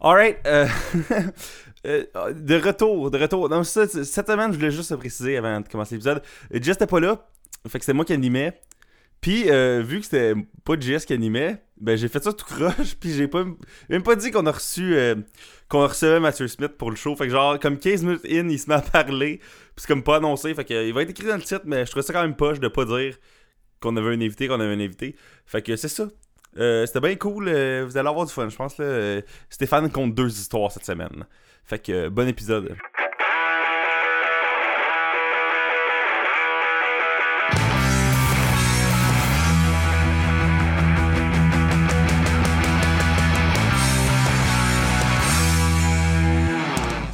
Alright, euh, euh, de retour, de retour. Non, cette semaine, je voulais juste préciser avant de commencer l'épisode. euh, Jess était pas là, fait que c'était moi qui animais. Puis, euh, vu que c'était pas Jess qui animait, ben j'ai fait ça tout croche, puis j'ai pas, même pas dit qu'on a reçu, qu'on recevait Matthew Smith pour le show. Fait que genre, comme 15 minutes in, il se met à parler, puis c'est comme pas annoncé, fait que il va être écrit dans le titre, mais je trouvais ça quand même poche de pas dire qu'on avait un invité, qu'on avait un invité. Fait que c'est ça. Euh, c'était bien cool, euh, vous allez avoir du fun, je pense. Là, Stéphane compte deux histoires cette semaine. Fait que euh, bon épisode.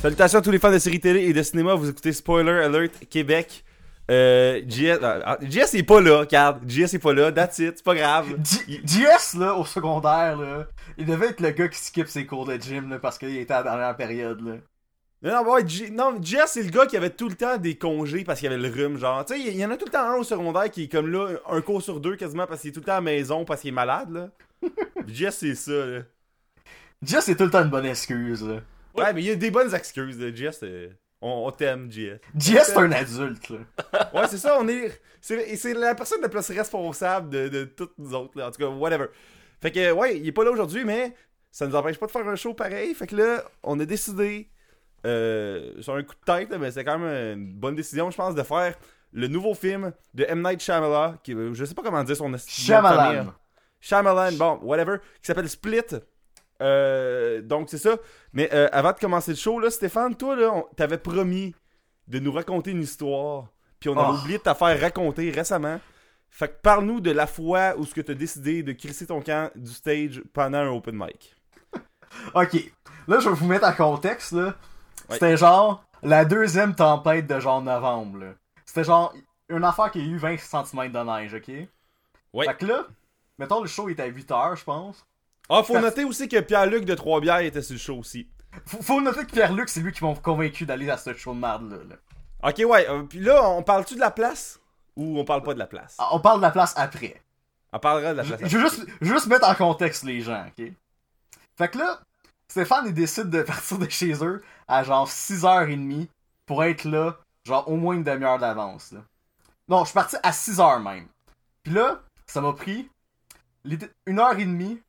Salutations à tous les fans de séries télé et de cinéma, vous écoutez Spoiler Alert Québec. Euh, JS, ah, JS est pas là, regarde. JS est pas là, that's it, c'est pas grave. JS, là, au secondaire, là, il devait être le gars qui skip ses cours de gym, là, parce qu'il était à la dernière période, là. Non, non, ouais, non, JS, c'est le gars qui avait tout le temps des congés parce qu'il avait le rhume, genre. Tu sais, il y en a tout le temps un au secondaire qui est comme là, un cours sur deux quasiment parce qu'il est tout le temps à la maison parce qu'il est malade, là. JS, c'est ça, là. JS, c'est tout le temps une bonne excuse, là. Ouais, mais il y a des bonnes excuses, là. JS, on, on t'aime, JS. JS, c'est un adulte, là. Ouais, c'est ça, on est. C'est la personne la plus responsable de, de toutes nous autres, là. En tout cas, whatever. Fait que, ouais, il est pas là aujourd'hui, mais ça nous empêche pas de faire un show pareil. Fait que là, on a décidé, euh, sur un coup de tête, là, mais c'est quand même une bonne décision, je pense, de faire le nouveau film de M. Night Shyamalan, qui, je sais pas comment dire son. Shyamalan. Shyamalan, bon, whatever, qui s'appelle Split. Euh, donc, c'est ça. Mais euh, avant de commencer le show, là, Stéphane, toi, là, on- t'avais promis de nous raconter une histoire. Puis on avait Oh. oublié de te faire raconter récemment. Fait que parle-nous de la fois où ce que t'as décidé de crisser ton camp du stage pendant un open mic. Ok. Là, je vais vous mettre en contexte, là. Ouais. C'était genre la deuxième tempête de genre novembre, là. C'était genre une affaire qui a eu 20 cm de neige, ok? Ouais. Fait que là, mettons, le show est à 8h, je pense. Ah, faut noter aussi que Pierre-Luc de Trois-Bières était sur le show aussi. Faut, faut noter que Pierre-Luc, c'est lui qui m'a convaincu d'aller à ce show de merde, là. là. Ok, ouais. euh, Puis là, on parle-tu de la place ou on parle pas de la place? Ah, On parle de la place après. On parlera de la place. je veux juste, je veux juste mettre en contexte les gens, ok? Fait que là, Stéphane, il décide de partir de chez eux à genre 6h30 pour être là, genre au moins une demi-heure d'avance, là. Non, je suis parti à 6h même. Puis là, ça m'a pris une heure et demie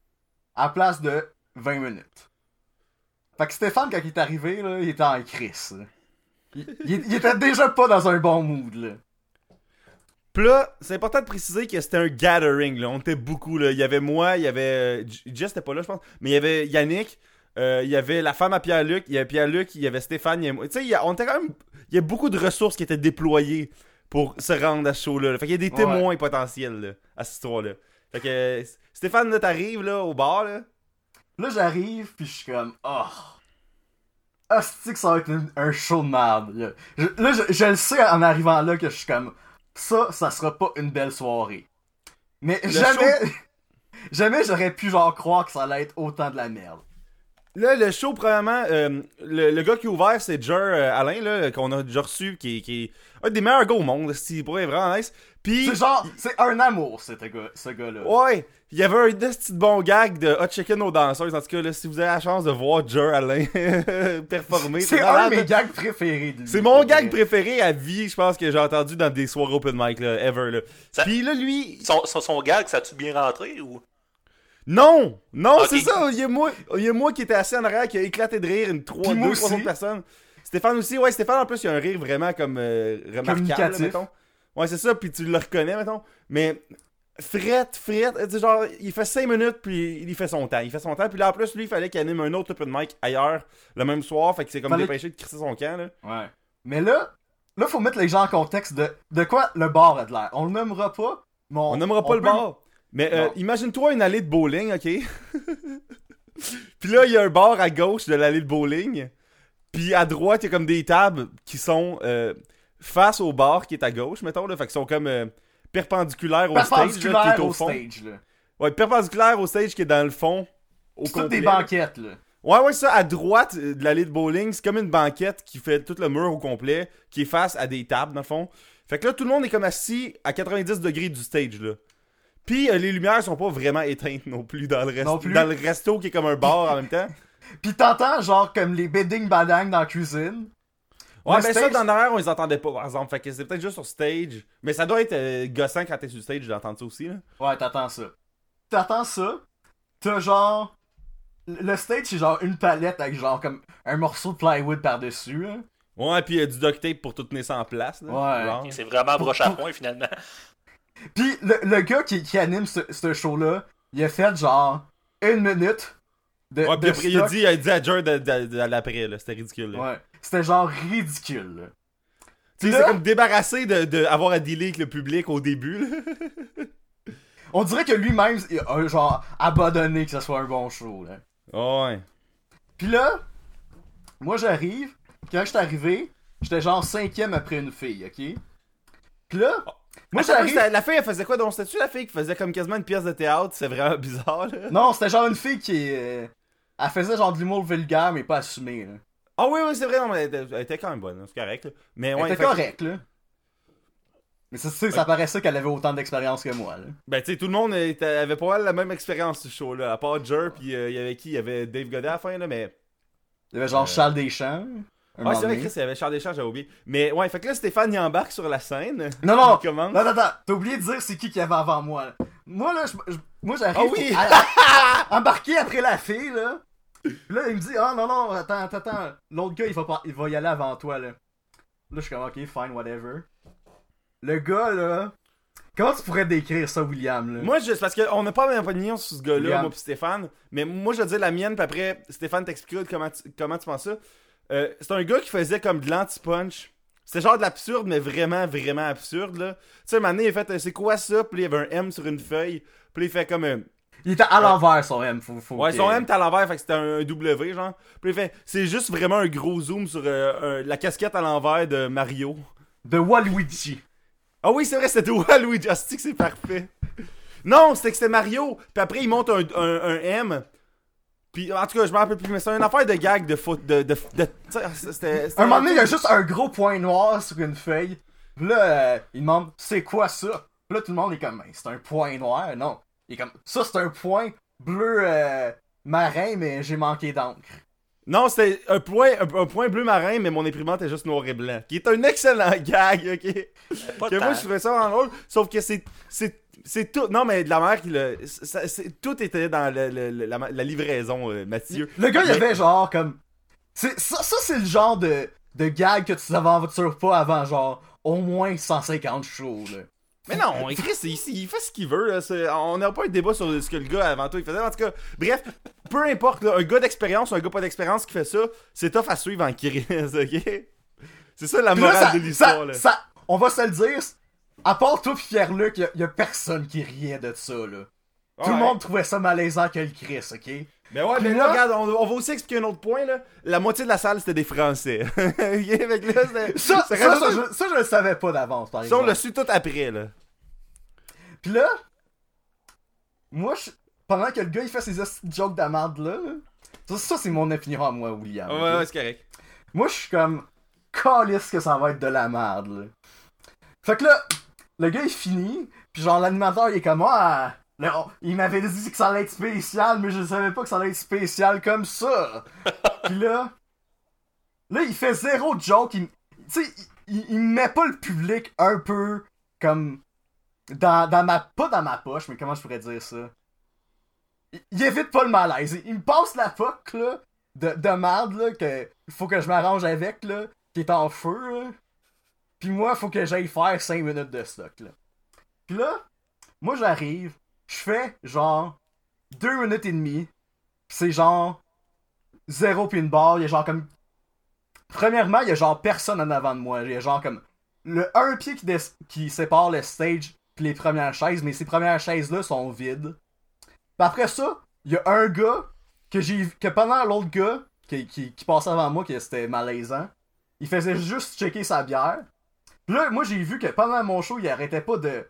à place de 20 minutes. Fait que Stéphane, quand il est arrivé, là, il était en crise. Il, il- il était déjà pas dans un bon mood, là. Puis là, c'est important de préciser que c'était un gathering, là. On était beaucoup, là. Il y avait moi, il y avait... euh, Jess était pas là, je pense. Mais il y avait Yannick, euh, il y avait la femme à Pierre-Luc, il y avait Pierre-Luc, il y avait Stéphane, il y avait moi. Tu sais, on était quand même... Il y a beaucoup de ressources qui étaient déployées pour se rendre à ce show-là. là. Fait qu'il y a des Ouais. témoins potentiels, là, à cette histoire-là. Fait que... Stéphane, là, t'arrives, là, au bar, là. Là, j'arrive, puis je suis comme, oh. Ah, c'est que ça va être une- un show de merde. Là, je, là, je, je le sais en arrivant là que je suis comme, ça, ça sera pas une belle soirée. Mais jamais, jamais j'aurais pu genre croire que ça allait être autant de la merde. Là, le show, premièrement, euh, le, le gars qui a ouvert, c'est Jer euh, Alain, là, qu'on a déjà reçu, qui, est- qui est un des meilleurs gars au monde, c'est pour être vraiment nice. Puis, C'est genre, c'est un amour, ce gars- ce gars-là. ouais, il y avait un petit bon gag de Hot Chicken aux danseuses. En tout cas, là, si vous avez la chance de voir Jer Alain performer, c'est un de mes gags préférés de lui. C'est mon gag préféré à vie, je pense, que j'ai entendu dans des soirées open mic, là, ever, là. Ça- Puis là, lui, Son, son, son gag, ça a-tu bien rentré ou? Non! Non, c'est ça! Il y, a moi, il y a moi qui était assis en arrière qui a éclaté de rire une trois, Puis moi deux, trois aussi. autres personnes. Stéphane aussi, ouais, Stéphane en plus, il a un rire vraiment comme euh, remarquable, là, mettons. Ouais, c'est ça, puis tu le reconnais, mettons. Mais Fret, Fret, sais, genre, il fait 5 minutes, puis il fait son temps. Il fait son temps, puis là, en plus, lui, il fallait qu'il anime un autre open mic ailleurs le même soir, fait que c'est comme Fallait- dépêché de crisser son camp, là. Ouais. Mais là, là, faut mettre les gens en contexte de, de quoi le bar a de l'air. On le nommera pas, mais on, On n'aimera pas le peut- bar. Mais euh, imagine-toi une allée de bowling, ok? Puis là, il y a un bar à gauche de l'allée de bowling. Puis à droite, il y a comme des tables qui sont euh, face au bar qui est à gauche, mettons. Là, fait qu'ils sont comme euh, perpendiculaires au stage, là, qui est au, au fond. stage, là. Ouais, perpendiculaire au stage qui est dans le fond. C'est toutes des banquettes, là. Ouais, ouais, ça, à droite euh, de l'allée de bowling, c'est comme une banquette qui fait tout le mur au complet, qui est face à des tables, dans le fond. Fait que là, tout le monde est comme assis à 90 degrés du stage, là. Puis euh, les lumières sont pas vraiment éteintes non plus dans le, rest- plus. dans le resto qui est comme un bar en même temps. Pis t'entends genre comme les bidding badang dans la cuisine. Ouais, Le ben ça, dans derrière, on les entendait pas, par exemple. Fait que c'est peut-être juste sur stage. Mais ça doit être euh, gossant quand t'es sur stage d'entendre ça aussi, là. Ouais, t'attends ça. T'attends ça. T'as genre. Le stage, c'est genre une palette avec genre comme un morceau de plywood par-dessus. hein. Ouais, puis euh, du duct tape pour tout tenir ça en place, là. Ouais. C'est vraiment broche à point finalement. Pis le, le gars qui, qui anime ce, ce show-là, il a fait genre une minute de. Ouais, de puis après, il a dit, il a dit à de- de- de- d'après, là. C'était ridicule, là. Ouais. C'était genre ridicule. là. Tu sais, c'est comme débarrassé de, de avoir à dealer avec le public au début, là. On dirait que lui-même il a genre abandonné que ce soit un bon show. Là. Ouais. Puis là, moi j'arrive. Quand je suis arrivé, j'étais genre cinquième après une fille, ok? Puis là, moi Attends, j'arrive. la fille, elle faisait quoi? Donc, c'était-tu la fille qui faisait comme quasiment une pièce de théâtre? C'est vraiment bizarre, là. Non, c'était genre une fille qui. euh, Elle faisait genre de l'humour vulgaire, mais pas assumé. Là. Ah oui, oui, c'est vrai, non, mais elle était, elle était quand même bonne, hein, c'est correct. là. Mais Elle ouais, était fait que- correcte, là. Mais ça, ça, ça paraissait qu'elle avait autant d'expérience que moi, là. Ben, tu sais, tout le monde était- avait pas mal la même expérience ce show-là. À part Jer, puis euh, il y avait qui? Il y avait Dave Godet à la fin, là, mais. Il y avait genre Euh. Charles Deschamps. Ouais, c'est vrai. Chris, il y avait Charles Deschamps, j'avais oublié. Mais ouais, fait que là, Stéphane, il embarque sur la scène. Non, non, commence. Non, attends, t'as oublié de dire c'est qui qui avait avant moi. là. Moi, là, je- je- moi j'arrive Ah oui! à- à- embarqué après la fille, là. Puis là, il me dit, ah non, non, attends, attends, attends. L'autre gars, il va, pas- il va y aller avant toi, là. Là, je suis comme, ok, fine, whatever. Le gars, là. Comment tu pourrais décrire ça, William, là? Moi, c'est parce qu'on n'a pas la même opinion sur ce gars-là, moi pis Stéphane. Mais moi, je vais dire la mienne, puis après, Stéphane t'expliquera comment tu, comment tu penses ça. Euh, c'est un gars qui faisait comme de l'anti-punch. C'était genre de l'absurde, mais vraiment, vraiment absurde, là. Tu sais, un moment donné, il a fait, euh, c'est quoi ça? Puis il y avait un M sur une feuille. Puis il fait comme un. Il était à l'envers, son M. Faut, faut Ouais, son M était à l'envers, fait que c'était un W, genre. Puis il fait, c'est juste vraiment un gros zoom sur euh, un- la casquette à l'envers de Mario. De Waluigi. Ah oui, c'est vrai, c'était Waluigi. Que c'est parfait. Non, c'était que c'était Mario. Puis après, il monte un, un M. Puis en tout cas, je m'en rappelle plus, mais c'est une affaire de gag de foot. De, de, de- Un moment donné, il y a juste un gros point noir sur une feuille. Puis là, euh, il demande c'est quoi ça? Puis là, tout le monde est comme Ben, c'est un point noir. Non. Il est comme ça, c'est un point bleu euh, marin, mais j'ai manqué d'encre. Non, c'était un point, un, un point bleu marin, mais mon imprimante est juste noir et blanc. Qui est un excellent gag, ok? Pas que moi, je trouvais ça vraiment drôle. Sauf que c'est. C'est. Tout. Non, mais de la mère qui le. ça- c'est- tout était dans le- le- le- la, la livraison, euh, Mathieu. Le gars, il Mais- avait genre comme. c'est- Ça, ça c'est le genre de, de gag que tu t'aventures pas avant genre au moins 150 shows. Là. Mais non, Chris, il, il fait ce qu'il veut. Là. c'est- On n'a pas un débat sur ce que le gars avant toi il faisait. En tout cas, bref, peu importe, là, un gars d'expérience ou un gars pas d'expérience qui fait ça, c'est tough à suivre en Chris, ok? C'est ça la Puis là, morale ça- de l'histoire. ça- là. ça- on va se le dire, à part toi pis Pierre-Luc, y, y a personne qui riait de ça. Là. Tout le monde trouvait ça malaisant que le Chris, ok? Mais ouais, mais là- regarde, on, on va aussi expliquer un autre point. Là. La moitié de la salle, c'était des Français. Que là, Ça, ça je, ça, je le savais pas d'avance, par Ça, on exemple. l'a su tout après. là. Pis là, moi, je- pendant que le gars il fait ses jokes de merde là, ça, ça, c'est mon opinion à moi, William. Ouais, ouais, c'est correct. Moi, je suis comme, calisse que ça va être de la merde, là. Fait que là, le gars il finit, puis genre l'animateur il est comme, ah, il m'avait dit que ça allait être spécial, mais je savais pas que ça allait être spécial comme ça. puis là, là il fait zéro joke, il, tu sais, il, il, met pas le public un peu comme dans, dans ma, pas dans ma poche, mais comment je pourrais dire ça? Il, il évite pas le malaise, il, il me passe la poque là de, de merde là que faut que je m'arrange avec là qui est en feu là. Puis moi faut que j'aille faire 5 minutes de stock là. Puis là, moi j'arrive, je fais genre 2 minutes et demie. pis c'est genre zéro une barre, il y a genre comme Premièrement, il y a genre personne en avant de moi, il y a genre comme le un pied qui, qui sépare le stage pis les premières chaises, mais ces premières chaises là sont vides. Puis après ça, il y a un gars que j'ai que pendant l'autre gars qui, qui, qui passait avant moi que c'était malaisant, il faisait juste checker sa bière. Puis là, moi j'ai vu que pendant mon show, il arrêtait pas de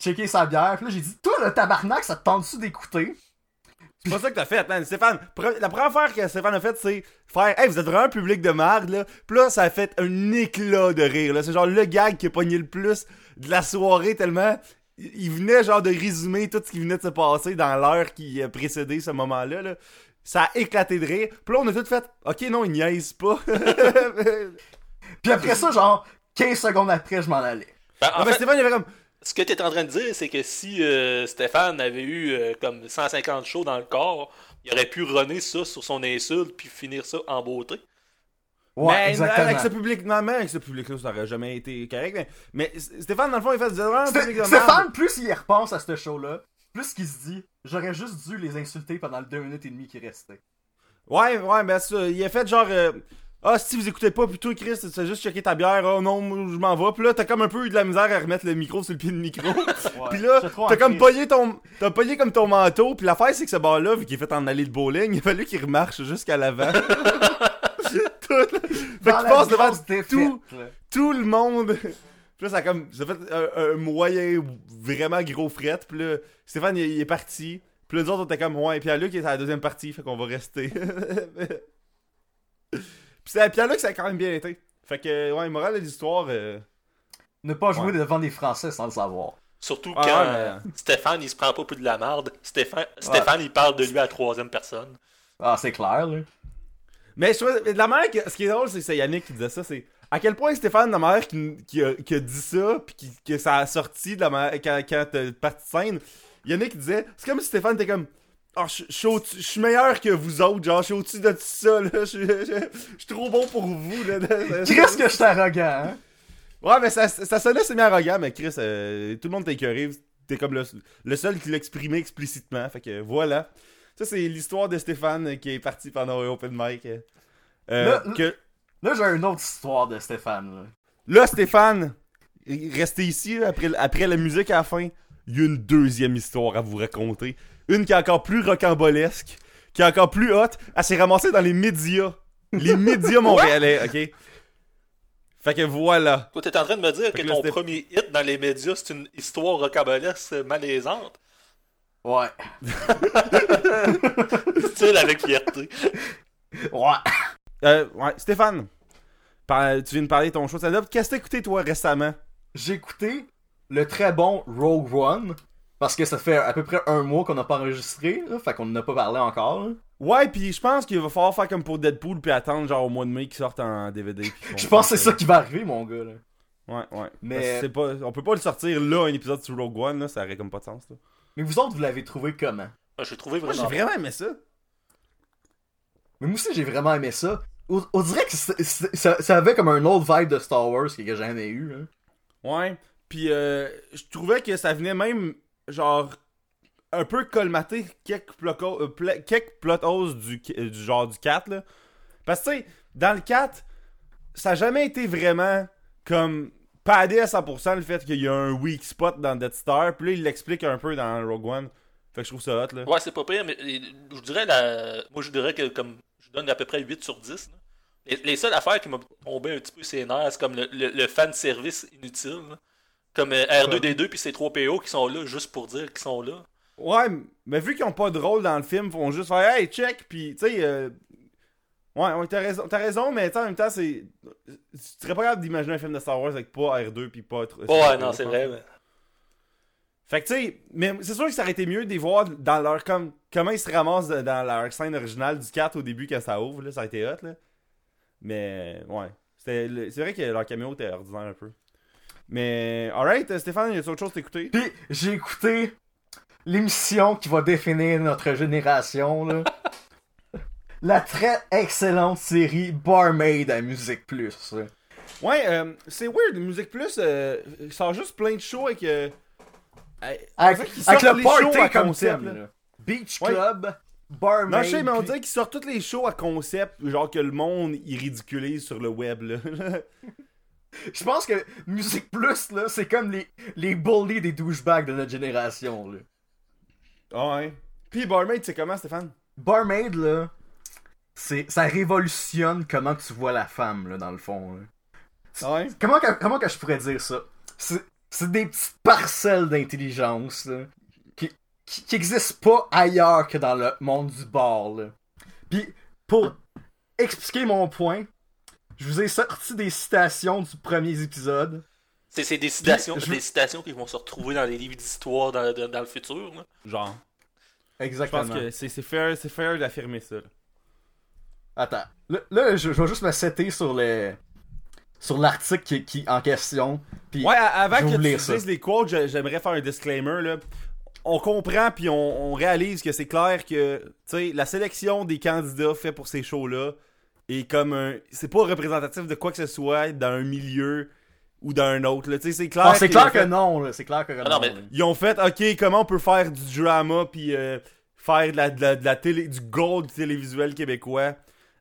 checker sa bière. Puis là, j'ai dit "Toi le tabarnak, ça te tente-tu d'écouter? C'est pas ça que t'as fait, man. Stéphane, la première affaire que Stéphane a fait, c'est faire Hey, vous êtes vraiment un public de merde, là. Puis là, ça a fait un éclat de rire, là. C'est genre le gag qui a pogné le plus de la soirée, tellement. Il il venait genre de résumer tout ce qui venait de se passer dans l'heure qui a précédé ce moment-là, là. Ça a éclaté de rire. Puis là, on a tout fait, ok, non, il niaise pas. Puis après ça, genre, 15 secondes après, je m'en allais. Ben, en Ah, ben, fait, Stéphane, il avait comme, ce que tu es en train de dire, c'est que si euh, Stéphane avait eu euh, comme 150 shows dans le corps, il aurait pu runner ça sur son insulte puis finir ça en beauté. Ouais, mais exactement. avec ce public, non, mais avec ce public-là, ça aurait jamais été correct. Mais, mais Stéphane, dans le fond, il fait vraiment public Stéphane, plus il y repense à ce show-là, plus qu'il se dit, j'aurais juste dû les insulter pendant le 2 minutes et demie qui restait. Ouais, ouais, ben ça, il a fait genre. euh, ah, si vous écoutez pas plutôt, Chris, tu fais juste checker ta bière. Oh non, je m'en vais. Puis là, t'as comme un peu eu de la misère à remettre le micro sur le pied de micro. Puis là, t'as comme pogné ton. T'as pogné comme ton manteau. Puis l'affaire, c'est que ce bar-là, vu qu'il est fait en allée de bowling, il a fallu qu'il remarche jusqu'à l'avant. Tout- Fait la passes devant tout, là. tout le monde. Puis là, ça a comme. Ça a fait un, un moyen vraiment gros fret. Puis là, Stéphane, il, il est parti. Puis là, nous autres, on était comme, ouais. Puis à Luc, il est à la deuxième partie. Fait qu'on va rester. Puis c'est à Pierre-Luc, ça a quand même bien été. Fait que, ouais, morale de l'histoire. euh, Ne pas jouer Ouais. devant des Français sans le savoir. Surtout Ah, quand ouais, euh, mais- Stéphane, il se prend pas pour de la merde. Stéphane, Stéphane il parle de lui à la troisième personne. Ah, c'est clair, là. Mais je trouve, de la que, ce qui est drôle, c'est que c'est Yannick qui disait ça, c'est à quel point Stéphane, la manière qui, qui, a, qui a dit ça, puis qui- que ça a sorti de la manière, quand, quand t'es parti de scène, Yannick disait, c'est comme si Stéphane était comme, oh, je je suis au-dessus- je suis meilleur que vous autres, genre, je suis au-dessus de tout ça, là, je suis- trop bon pour vous, là. Qu'est-ce que je suis arrogant, hein? Ouais, mais ça, ça sonnait semi-arrogant, mais Chris, euh, tout le monde t'a écœuré. T'es comme le, le seul qui l'exprimait explicitement. Fait que voilà. Ça, c'est l'histoire de Stéphane qui est parti pendant un open mic. euh, euh, Là- que, Là, j'ai une autre histoire de Stéphane, là. là, Stéphane, restez ici après, après la musique à la fin. Il y a une deuxième histoire à vous raconter. Une qui est encore plus rocambolesque, qui est encore plus hot. Elle s'est ramassée dans les médias. Les médias montréalais, ok? Fait que voilà. Toi, t'es en train de me dire Fait que ton premier hit dans les médias, c'est une histoire rocambolesque malaisante. Ouais. Style avec fierté. Ouais. Euh, ouais, Stéphane, par- tu viens de parler de ton show stand-up. Qu'est-ce que t'as écouté, toi, récemment? J'ai écouté le très bon Rogue One. Parce que ça fait à peu près un mois qu'on n'a pas enregistré, là, fait qu'on n'en a pas parlé encore. là. Ouais, puis je pense qu'il va falloir faire comme pour Deadpool puis attendre genre au mois de mai qu'il sorte en DVD. Je pense que c'est ça qui va arriver, mon gars. Là. Ouais, ouais. Mais- Parce que c'est pas, on peut pas le sortir là, un épisode sur Rogue One, là, ça aurait comme pas de sens. Là. Mais vous autres, vous l'avez trouvé comment? Moi, J'ai trouvé Moi, j'ai vraiment. vraiment aimé ça. Mais moi aussi, j'ai vraiment aimé ça. On, on dirait que ça, ça avait comme un autre vibe de Star Wars que j'ai jamais eu. Là. Ouais. Puis euh, je trouvais que ça venait même, genre, un peu colmater quelques plot, euh, quelques plot holes du, du genre du 4, là. Parce que, tu sais, dans le 4, ça a jamais été vraiment comme padé à 100% le fait qu'il y a un weak spot dans Death Star. Puis là, il l'explique un peu dans Rogue One. Fait que je trouve ça hot, là. Ouais, c'est pas pire, mais je dirais la. Moi, je dirais que comme. Je donne à peu près 8 sur 10. là. Les, les seules affaires qui m'ont tombé un petit peu nerfs, c'est comme le, le, fan service inutile. Comme euh, R2D2 puis ces 3 PO qui sont là juste pour dire qu'ils sont là. Ouais, mais vu qu'ils ont pas de rôle dans le film, ils font juste faire hey check puis tu sais euh, Ouais, ouais, t'as raison, t'as raison, mais en même temps c'est tu serais pas capable d'imaginer un film de Star Wars avec pas R2 puis pas Ouais, non, c'est vrai. mais- Fait que tu sais, mais c'est sûr que ça aurait été mieux de les voir dans leur comme comment ils se ramassent dans leur scène originale du 4 au début quand ça ouvre là, ça a été hot là. Mais ouais, c'est vrai que leur caméo était ordinaire un peu. Mais alright, Stéphane, y a autre chose à t'écouter? Puis j'ai écouté l'émission qui va définir notre génération. Là. La très excellente série Barmaid à Musique Plus. Ouais, euh, c'est weird, Musique Plus euh, sort juste plein de shows avec. euh, avec, le party à comme concept, thème. là. là. Beach Ouais. Club, Barmaid. Non, je sais, mais on dirait qu'ils sortent tous les shows à concept, genre que le monde il ridiculise sur le web, là. Je pense que Musique Plus, là, c'est comme les, les bullies des douchebags de notre génération. Là. Ah ouais. Puis Barmaid, c'est comment, Stéphane? Barmaid, là, c'est, ça révolutionne comment tu vois la femme, là, dans le fond. là. Ah ouais? Comment, que, comment que je pourrais dire ça? C'est, c'est des petites parcelles d'intelligence, là, qui, qui, qui existent pas ailleurs que dans le monde du bar, là. Puis, pour expliquer mon point, je vous ai sorti des citations du premier épisode. C'est des citations, je- des citations qui vont se retrouver dans les livres d'histoire dans, dans- dans le futur. là. Genre. Je Exactement. pense que c'est c'est fair, c'est fair d'affirmer ça. là. Attends. Là, là, je, je vais juste me setter sur le. Sur l'article qui, qui- en question. Puis Ouais, avant je vais que tu dises les quotes, j'ai- j'aimerais faire un disclaimer. Là. On comprend puis on, on réalise que c'est clair que tu sais, la sélection des candidats fait pour ces shows-là est comme un. C'est pas représentatif de quoi que ce soit dans un milieu ou dans un autre. là. Tu sais, C'est clair, Ah, c'est clair que non. C'est clair que non. non, mais-. Ils ont fait, ok, comment on peut faire du drama puis euh, faire de la, de la- de la télé, du gold télévisuel québécois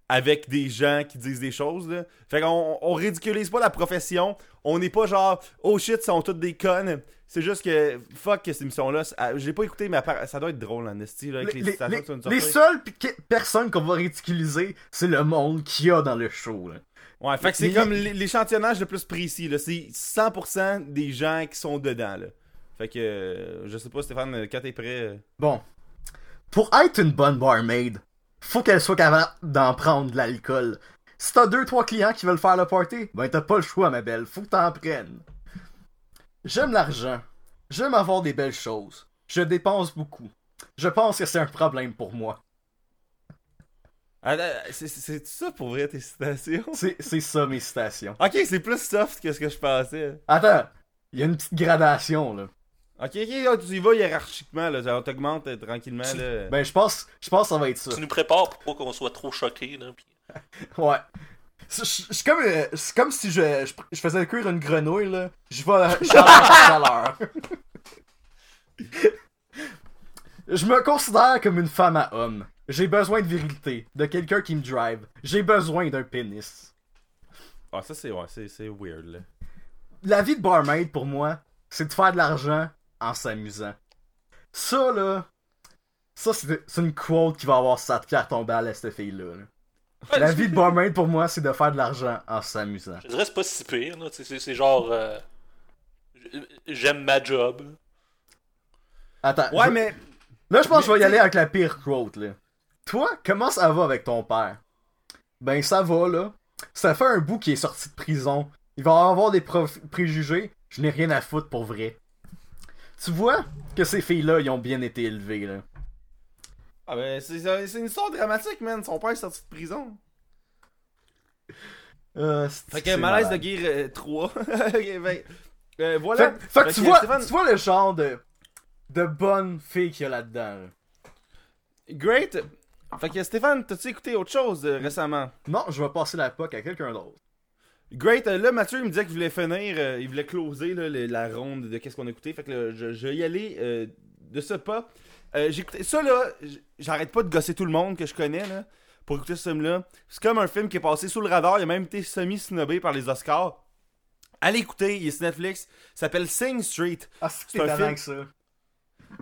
avec des gens qui disent des choses. Là. Fait qu'on on ridiculise pas la profession. On n'est pas genre, oh shit, ils sont toutes des connes. C'est juste que, fuck, que cette émission-là, ah, je l'ai pas écouté, mais ça doit être drôle, en esti, là, avec Les, les, les- les- les seules personnes qu'on va ridiculiser, c'est le monde qu'il y a dans le show. Là. Ouais, fait que c'est comme l'échantillonnage le plus précis, là. C'est 100% des gens qui sont dedans, là. Fait que, euh, je sais pas, Stéphane, quand t'es prêt. euh, Bon. Pour être une bonne barmaid, faut qu'elle soit capable d'en prendre de l'alcool. Si t'as deux, trois clients qui veulent faire le party, ben t'as pas le choix, ma belle. Faut que t'en prennes. J'aime l'argent. J'aime avoir des belles choses. Je dépense beaucoup. Je pense que c'est un problème pour moi. Ah, c'est- ça pour vrai tes citations? C'est c'est ça mes citations. Ok, c'est plus soft que ce que je pensais. Attends, il y a une petite gradation là. Ok, ok, là, tu y vas hiérarchiquement, là. Ça t'augmente euh, tranquillement, là. Ben je pense, je pense que ça va être ça. Tu nous prépares pour pas qu'on soit trop choqués. Là, Ouais. C'est comme, euh, c'est comme si je, je, je faisais cuire une grenouille, là. Je vais chaleur par chaleur. Je me considère comme une femme à homme. J'ai besoin de virilité, de quelqu'un qui me drive. J'ai besoin d'un pénis. Ah, ça, c'est ouais, c'est- c'est weird, là. La vie de barmaid, pour moi, c'est de faire de l'argent en s'amusant. Ça, là... Ça, c'est c'est une quote qui va avoir sa pierre tombée à la cette fille-là. là. La vie de barmaid, pour moi, c'est de faire de l'argent en s'amusant. Je dirais que c'est pas si pire. là, C'est c'est genre. euh, J'aime ma job. Attends, Ouais, je- mais. Là, je pense que je vais y aller avec la pire quote, là. Toi, comment ça va avec ton père? Ben, ça va, là. Ça fait un bout qu'il est sorti de prison. Il va avoir des prof- préjugés. Je n'ai rien à foutre pour vrai. Tu vois que ces filles-là, ils ont bien été élevées, là. Ah, ben, c'est c'est une histoire dramatique, man. Son père est sorti de prison. Euh, c'est- Fait que malaise de guerre euh, 3. Ok, ben, euh, voilà. Fait, fait que tu vois, Stéphane- tu vois le genre de, de bonne fille qu'il y a là-dedans, là. Great. Fait que Stéphane, t'as-tu écouté autre chose euh, récemment? Non, je vais passer la POC à quelqu'un d'autre. Great, euh, là Mathieu il me disait qu'il voulait finir, euh, il voulait closer là, le- la ronde de qu'est-ce qu'on a écouté. Fait que là, je, je vais y aller euh, de ce pas. Euh, j'ai écouté ça là, j'arrête pas de gosser tout le monde que je connais là pour écouter ce film-là. C'est comme un film qui est passé sous le radar, il a même été semi-snobé par les Oscars. Allez écouter, il est sur Netflix, ça s'appelle Sing Street. Ah, c'est un film. que ça.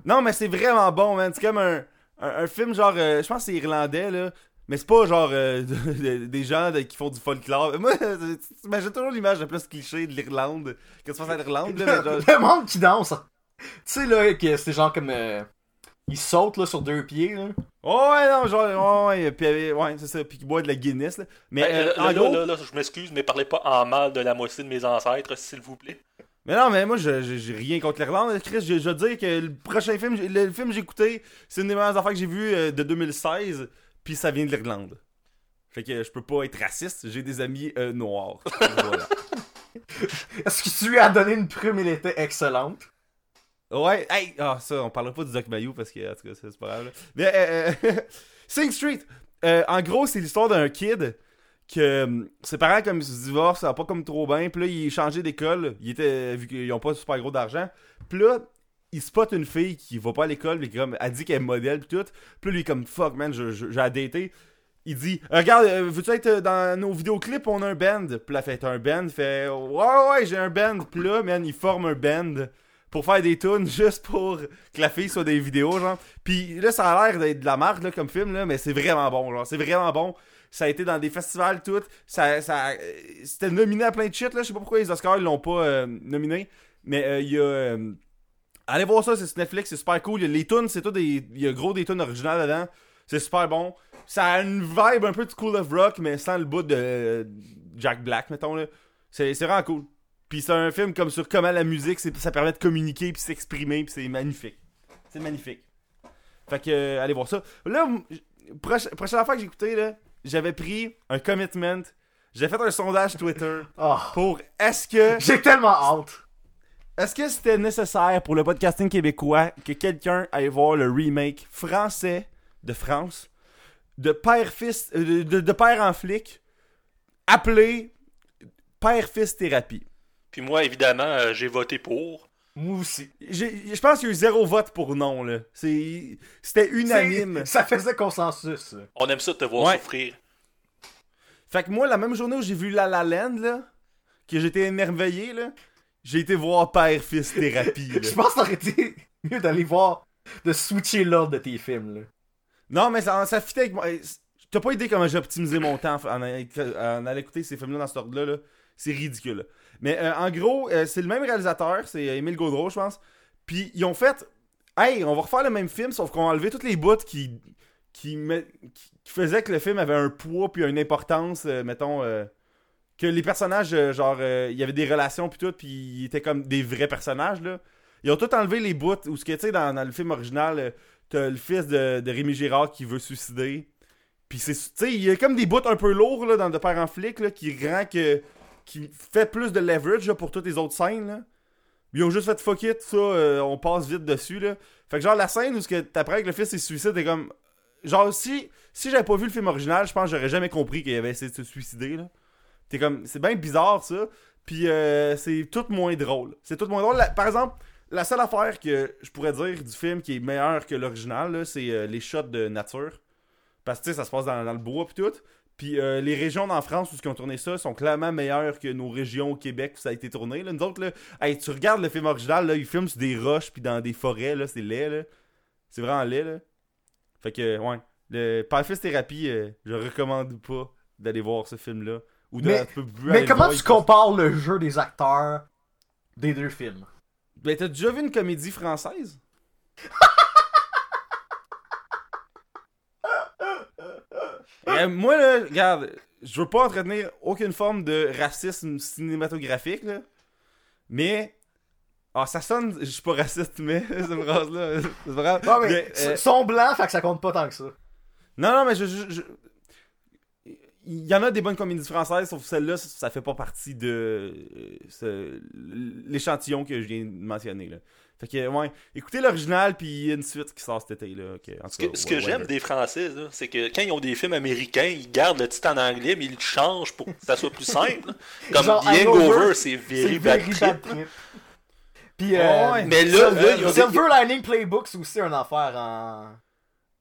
Non, mais c'est vraiment bon, man. C'est comme un, un, un film genre. euh, je pense que c'est irlandais, là. Mais c'est pas genre euh, de- de- des gens de- qui font du folklore. Moi, t'imagines toujours l'image la plus cliché de l'Irlande. Que tu fasses à l'Irlande, là. Mais genre, le monde qui danse. Tu sais, là, que c'est genre comme. euh, il saute, là, sur deux pieds, là. Oh, ouais, non, genre. Ouais, ouais, puis, euh, ouais, c'est ça. Puis qui boit de la Guinness, là. Mais Hey, euh, là, en là, gros. là, là, je m'excuse, mais parlez pas en mal de la moitié de mes ancêtres, s'il vous plaît. Mais non, mais moi, j'ai rien contre l'Irlande. Chris, je, je veux dire que le prochain film, le film que j'ai écouté, c'est une des meilleures affaires que j'ai vues euh, de 2016. Puis ça vient de l'Irlande. Fait que je peux pas être raciste. J'ai des amis euh, noirs. voilà. Est-ce que tu lui as donné une prime, elle était excellente? Ouais, hey, ah, ça, on parlera pas du Doc Mayou parce que, en tout cas, c'est pas grave. là. Mais, euh, euh, Sing Street, euh, en gros, c'est l'histoire d'un kid que euh, ses parents, comme ils se divorcent, ça va pas comme trop bien. Puis là, il est changé d'école. Il était, vu qu'ils ont pas super gros d'argent. Puis là, il spot une fille qui va pas à l'école, mais comme, elle dit qu'elle est modèle, pis tout. Puis lui, comme, fuck, man, j'ai à. Il dit, regarde, euh, veux-tu être dans nos vidéoclips, on a un band. Puis là, fait un band, fait, ouais, ouais, j'ai un band. Puis là, man, il forme un band pour faire des tunes juste pour que la fille soit des vidéos, genre. Puis là, ça a l'air d'être de la marque, là, comme film, là, mais c'est vraiment bon, genre. C'est vraiment bon. Ça a été dans des festivals, tout. Ça, ça, euh, c'était nominé à plein de shit, là. Je sais pas pourquoi les Oscars ils l'ont pas euh, nominé. Mais euh, il y a. allez voir ça, c'est Netflix, c'est super cool. Les tunes, c'est tout des. Il y a gros des tunes originales dedans. C'est super bon. Ça a une vibe un peu de School of Rock, mais sans le bout de Jack Black, mettons, là. C'est vraiment cool. Puis c'est un film comme sur comment la musique, ça permet de communiquer puis s'exprimer, puis c'est magnifique. C'est magnifique. Fait que, euh, allez voir ça. Là, proche- prochaine affaire que j'ai écouté, là, j'avais pris un commitment. J'ai fait un sondage Twitter Oh, pour est-ce que J'ai tellement hâte. est-ce que c'était nécessaire pour le podcasting québécois que quelqu'un aille voir le remake français de France de père fils euh, de, de- de père en flic appelé père fils thérapie? Puis moi, évidemment, euh, j'ai voté pour. Moi aussi. Je pense qu'il y a eu zéro vote pour non là. C'est c'était unanime. Ça faisait consensus. On aime ça de te voir Ouais. souffrir. Fait que moi la même journée où j'ai vu La La Land là, que j'étais émerveillé là, j'ai été voir père fils thérapie. Je pense que ça aurait été mieux d'aller voir, de switcher l'ordre de tes films. Là. Non, mais ça, ça fitait avec moi. T'as pas idée comment j'ai optimisé mon temps en, en, en allant écouter ces films-là dans cet ordre-là. là? C'est ridicule. Mais euh, en gros, euh, c'est le même réalisateur, c'est Émile Gaudreau, je pense. Puis ils ont fait Hey, on va refaire le même film, sauf qu'on a enlevé toutes les bouts qui, qui, qui, faisaient que le film avait un poids puis une importance, euh, mettons. euh, que les personnages, euh, genre, euh, il y avait des relations puis tout, puis ils étaient comme des vrais personnages, là. Ils ont tout enlevé les bouts, où ce que, tu sais, dans, le film original, euh, t'as le fils de, Rémi Girard qui veut suicider. Puis c'est, tu sais, il y a comme des bouts un peu lourds, là, dans De Père en flic, là, qui rend que, qui fait plus de leverage, pour toutes les autres scènes, là. Ils ont juste fait fuck it, ça, euh, on passe vite dessus, là. Fait que genre, la scène où t'apprends que le fils se suicide, t'es comme... Genre, si, si j'avais pas vu le film original, je pense que j'aurais jamais compris qu'il avait essayé de se suicider, là. T'es comme... C'est bien bizarre, ça. Puis euh, c'est tout moins drôle. C'est tout moins drôle. Par exemple, la seule affaire que je pourrais dire du film qui est meilleur que l'original, c'est euh, les shots de nature. Parce que, ça se passe dans, dans le bois, puis tout. Puis euh, les régions en France où ils ont tourné ça sont clairement meilleures que nos régions au Québec où ça a été tourné. Là. Nous autres, là, hey, tu regardes le film original, là, ils filment sur des roches puis dans des forêts, là, c'est laid, là. C'est vraiment laid, là. Fait que, ouais. Le Père-Fils Thérapie, euh, je recommande pas d'aller voir ce film-là. Ou de, Mais- comment voir, tu compares le jeu des acteurs des deux films? Ben, t'as déjà vu une comédie française? Euh, moi, là, regarde, je veux pas entretenir aucune forme de racisme cinématographique, là. Mais. Ah, ça sonne. Je suis pas raciste, mais. cette phrase-là. C'est vrai. Non, mais, Mais, euh, sont blancs, fait que ça compte pas tant que ça. non, non, mais je. je- je- Il y en a des bonnes comédies françaises, sauf celle-là, ça- fait pas partie de euh, l'échantillon que je viens de mentionner. Là. Fait que, ouais, écoutez l'original, puis il y a une suite qui sort cet été. Là. ok, en tout Ce que, ce j'aime des Français, là, c'est que quand ils ont des films américains, ils gardent le titre en anglais, mais ils le changent pour que ça soit plus simple. là. Comme Genre, The Hangover, c'est C'est Very Bad Trip. bad trip. Puis, euh, Ouais. Mais là, Silver, là, des- Silver Lining Playbook, c'est aussi une affaire en.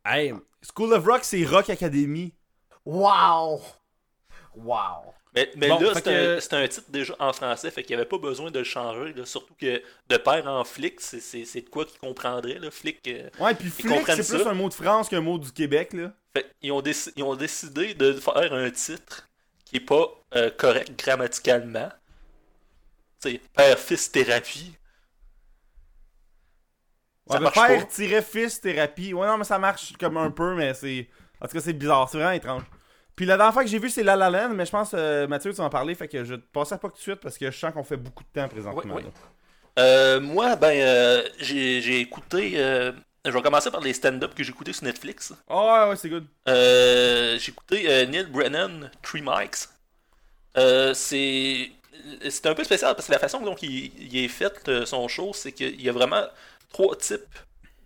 Hey, School of Rock, c'est Rock Academy. Wow! Wow! Mais, mais Bon, là, que- un, titre déjà en français, fait qu'il n'y avait pas besoin de le changer. là. surtout que de père en flic, c'est- de quoi qu'ils comprendraient. Là. Flic, euh, Ouais, puis flic, c'est plus un mot de France qu'un mot du Québec. là. fait, ils, ont déci- ils ont décidé de faire un titre qui est pas euh, correct grammaticalement. C'est père-fils thérapie. Ouais, Ça mais marche père pas. tiret fils thérapie. Ouais, non, mais ça marche comme un peu, mais c'est. En tout cas, c'est bizarre, c'est vraiment étrange. Puis la dernière fois que j'ai vu, c'est La La Land, mais je pense, euh, Mathieu, tu vas en parler, fait que je te passerai pas tout de suite parce que je sens qu'on fait beaucoup de temps présentement. Oui, oui. là. Euh, moi, ben, euh, j'ai écouté. euh, je vais commencer par les stand-up que j'ai écoutés sur Netflix. Ah ouais, ouais, c'est good. Euh, j'ai écouté Neil Brennan, Three Mics. C'est c'est un peu spécial parce que la façon dont il, il est fait son show, c'est qu'il y a vraiment trois types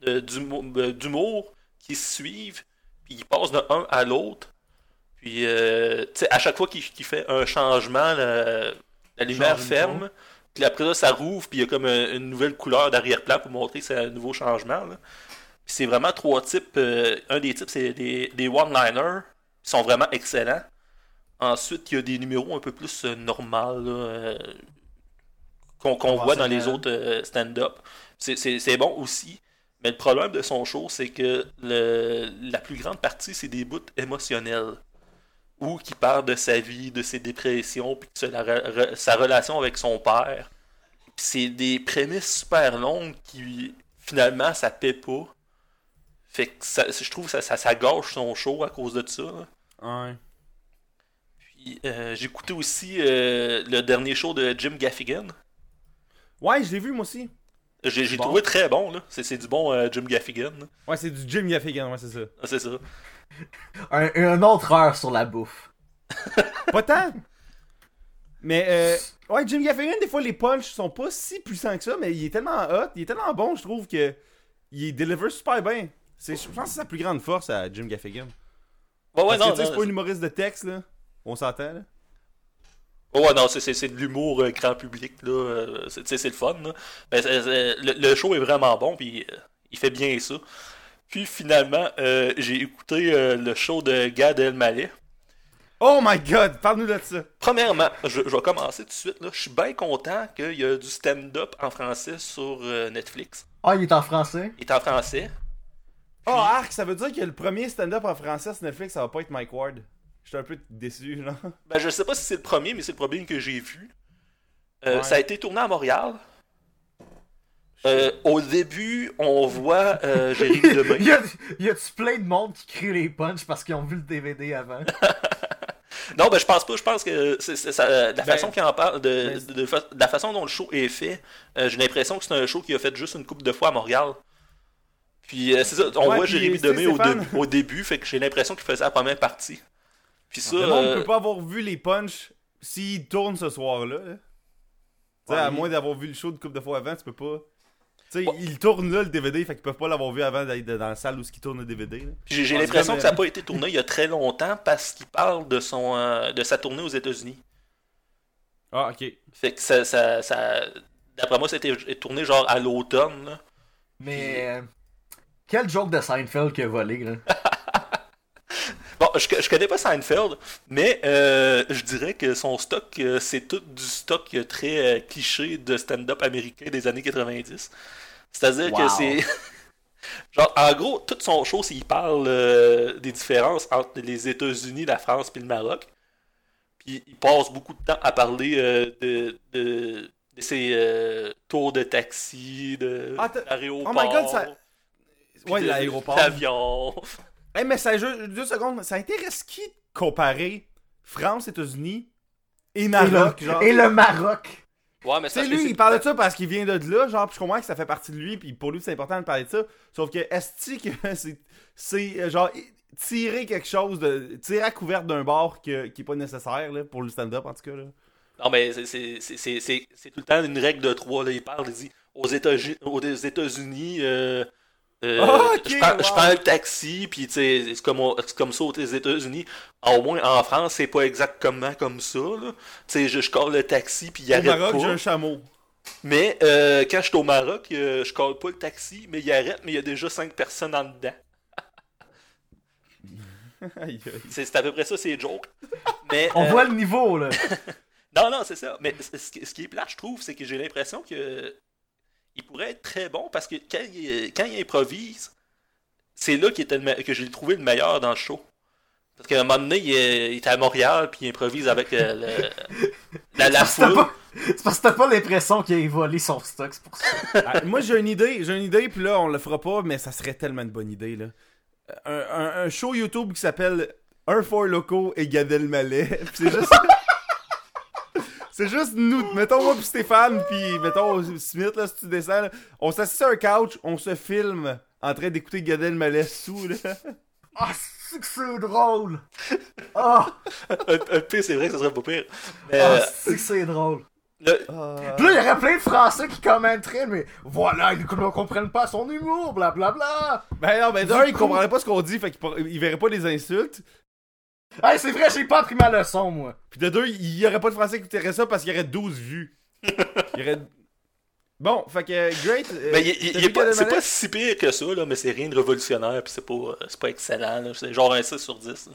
d'humour qui se suivent, puis ils passent de un à l'autre. Puis, euh, tu sais, à chaque fois qu'il fait un changement, la, la lumière Change ferme. Puis après ça, ça rouvre, puis il y a comme un- une nouvelle couleur d'arrière-plan pour montrer que c'est un nouveau changement. là. Puis c'est vraiment trois types. euh, un des types, c'est des, des one-liners qui sont vraiment excellents. Ensuite, il y a des numéros un peu plus euh, normaux là, euh, qu'on voit dans les autres stand-up. C'est bon aussi. Mais le problème de son show, c'est que le- la plus grande partie, c'est des bouts émotionnels. Ou qui parle de sa vie, de ses dépressions, puis de sa, re- sa relation avec son père. C'est des prémices super longues qui, finalement, ça paie pas. Fait que ça- je trouve que ça, ça, ça gâche son show à cause de ça. là. Ouais. Puis euh, j'ai écouté aussi euh, le dernier show de Jim Gaffigan. Ouais, je l'ai vu moi aussi. J'ai Bon. trouvé très bon, là. C'est c'est du bon euh, Jim Gaffigan. là. Ouais, c'est du Jim Gaffigan, ouais, c'est ça. Ah, c'est ça. Un, autre heure sur la bouffe. Pas tant! Mais, euh, ouais, Jim Gaffigan, des fois, les punchs sont pas si puissants que ça, mais il est tellement hot, il est tellement bon, je trouve, que il deliver super bien. C'est, je pense que c'est sa plus grande force à Jim Gaffigan. Ouais, ouais, Parce que, non, tu sais, non, c'est pas un humoriste de texte, là. On s'entend, là. Ouais, non, c'est- c'est c'est de l'humour euh, grand public, là. euh, c'est tu sais, c'est le fun, là. C'est- c'est- le, le show est vraiment bon, puis euh, il fait bien ça. Puis finalement, euh, j'ai écouté euh, le show de Gad Elmaleh. Oh my god, parle-nous de ça. Premièrement, je, je vais commencer tout de suite, là. Je suis bien content qu'il y a du stand-up en français sur euh, Netflix. Ah, il est en français? Il est en français. Oh, arc, ça veut dire que le premier stand-up en français sur Netflix, ça va pas être Mike Ward. J'étais un peu déçu, là. Ben, je sais pas si c'est le premier, mais c'est le premier que j'ai vu. Euh, Ouais. Ça a été tourné à Montréal. Euh, au début, on voit euh, Jérémy y a, y a-tu plein de monde qui crie les punchs parce qu'ils ont vu le DVD avant? Non, ben je pense pas. Je pense que c'est, c'est- ça- la Ben, façon qu'il en parle, de, mais- de- de fa- de la façon dont le show est fait, euh, j'ai l'impression que c'est un show qui a fait juste une couple de fois à Montréal. Puis euh, c'est ça, on Ouais, voit Jérémy Demé au, début- au début, fait que j'ai l'impression qu'il faisait la première partie. Puis ça, Le monde euh, peut pas avoir vu les punchs s'ils tournent ce soir-là. là. Ouais, à il- moins d'avoir vu le show une couple de fois avant, tu peux pas. Tu sais, ils tournent là le DVD, fait qu'ils peuvent pas l'avoir vu avant d'aller dans la salle où ils tournent le DVD. j'ai, l'impression que ça n'a pas été tourné il y a très longtemps parce qu'il parle de son euh, de sa tournée aux États-Unis. Ah, ok. Fait que ça, ça, ça d'après moi, c'était tourné genre à l'automne. Mais. euh, quel joke de Seinfeld qui a volé, là? Bon, je, je connais pas Seinfeld, mais euh, je dirais que son stock, euh, c'est tout du stock euh, très euh, cliché de stand-up américain des années 90. C'est-à-dire Wow. que c'est. Genre, en gros, tout son show, qu'il parle euh, des différences entre les États-Unis, la France puis le Maroc. Puis il passe beaucoup de temps à parler euh, de, de, de ses euh, tours de taxi, de Ah, l'aéroport. Oh my God, ça- Ouais, l'aéroport. L'avion. Hey, mais ça, juste deux secondes, ça intéresse qui de comparer France, États-Unis et Et Maroc, le, genre? et le Maroc! Ouais, mais c'est- lui, il parle de ça parce qu'il vient de là, genre, puis je comprends que ça fait partie de lui, puis pour lui, c'est important de parler de ça. Sauf que, est-ce que c'est, c'est, euh, genre, tirer quelque chose, de tirer à couverte d'un bar que- qui est pas nécessaire, là, pour le stand-up, en tout cas, là? Non, mais c'est- c'est- c'est c'est- c'est- c'est tout le temps une règle de trois. Là. Il parle, il dit aux États-Unis, aux États-Unis euh, euh, Ah, je, prends, je wow. prends le taxi, puis c'est comme, au- comme ça aux États-Unis. Au moins en France, c'est pas exactement comme ça. là. Je, je colle le taxi, puis il Au arrête Maroc, pas. j'ai un chameau. Mais euh, quand je suis au Maroc, euh, je colle pas le taxi, mais il arrête, mais il y a déjà cinq personnes en dedans. C'est à peu près ça, c'est joke. Mais, On voit le niveau, là. Non, non, c'est ça. Mais ce qui est plat, je trouve, c'est que j'ai l'impression que il pourrait être très bon parce que quand il, quand il improvise, c'est là qu'il était le que j'ai trouvé le meilleur dans le show. Parce qu'à un moment donné, il, est- il était à Montréal, puis il improvise avec euh, le- la, la C'est foule. c'est parce que t'as pas l'impression qu'il a volé son stock, c'est pour ça. Ah, moi, j'ai une idée, j'ai une idée, puis là, on le fera pas, mais ça serait tellement une bonne idée, là. Un, un- un show YouTube qui s'appelle Un Four Loco et Gad Elmaleh. Puis c'est juste... c'est juste nous, mettons moi puis Stéphane, puis mettons Smith, là, si tu descends, là, on s'assied sur un couch, on se filme en train d'écouter Gad Elmaleh sous, là. Ah, c'est que c'est drôle! Ah, Un, un pire, c'est vrai que ça serait pas pire. Mais, ah, euh, c'est que c'est drôle. le- Puis là, il y aurait plein de Français qui commenteraient, mais voilà, ils ne comprennent pas son humour, blablabla. Ben non, ben d'un, il comprendrait pas ce qu'on dit, fait qu'il pour- il verrait pas les insultes. Hey, c'est vrai, j'ai pas appris ma leçon, moi. Puis de deux, il y aurait pas de français qui écouterait ça parce qu'il y aurait 12 vues. Il y aurait... Bon, fait que Great. euh, Gad c'est pas si pire que ça, là, mais c'est rien de révolutionnaire, puis c'est pas, euh, c'est pas excellent. là. C'est genre un 6 sur 10. là.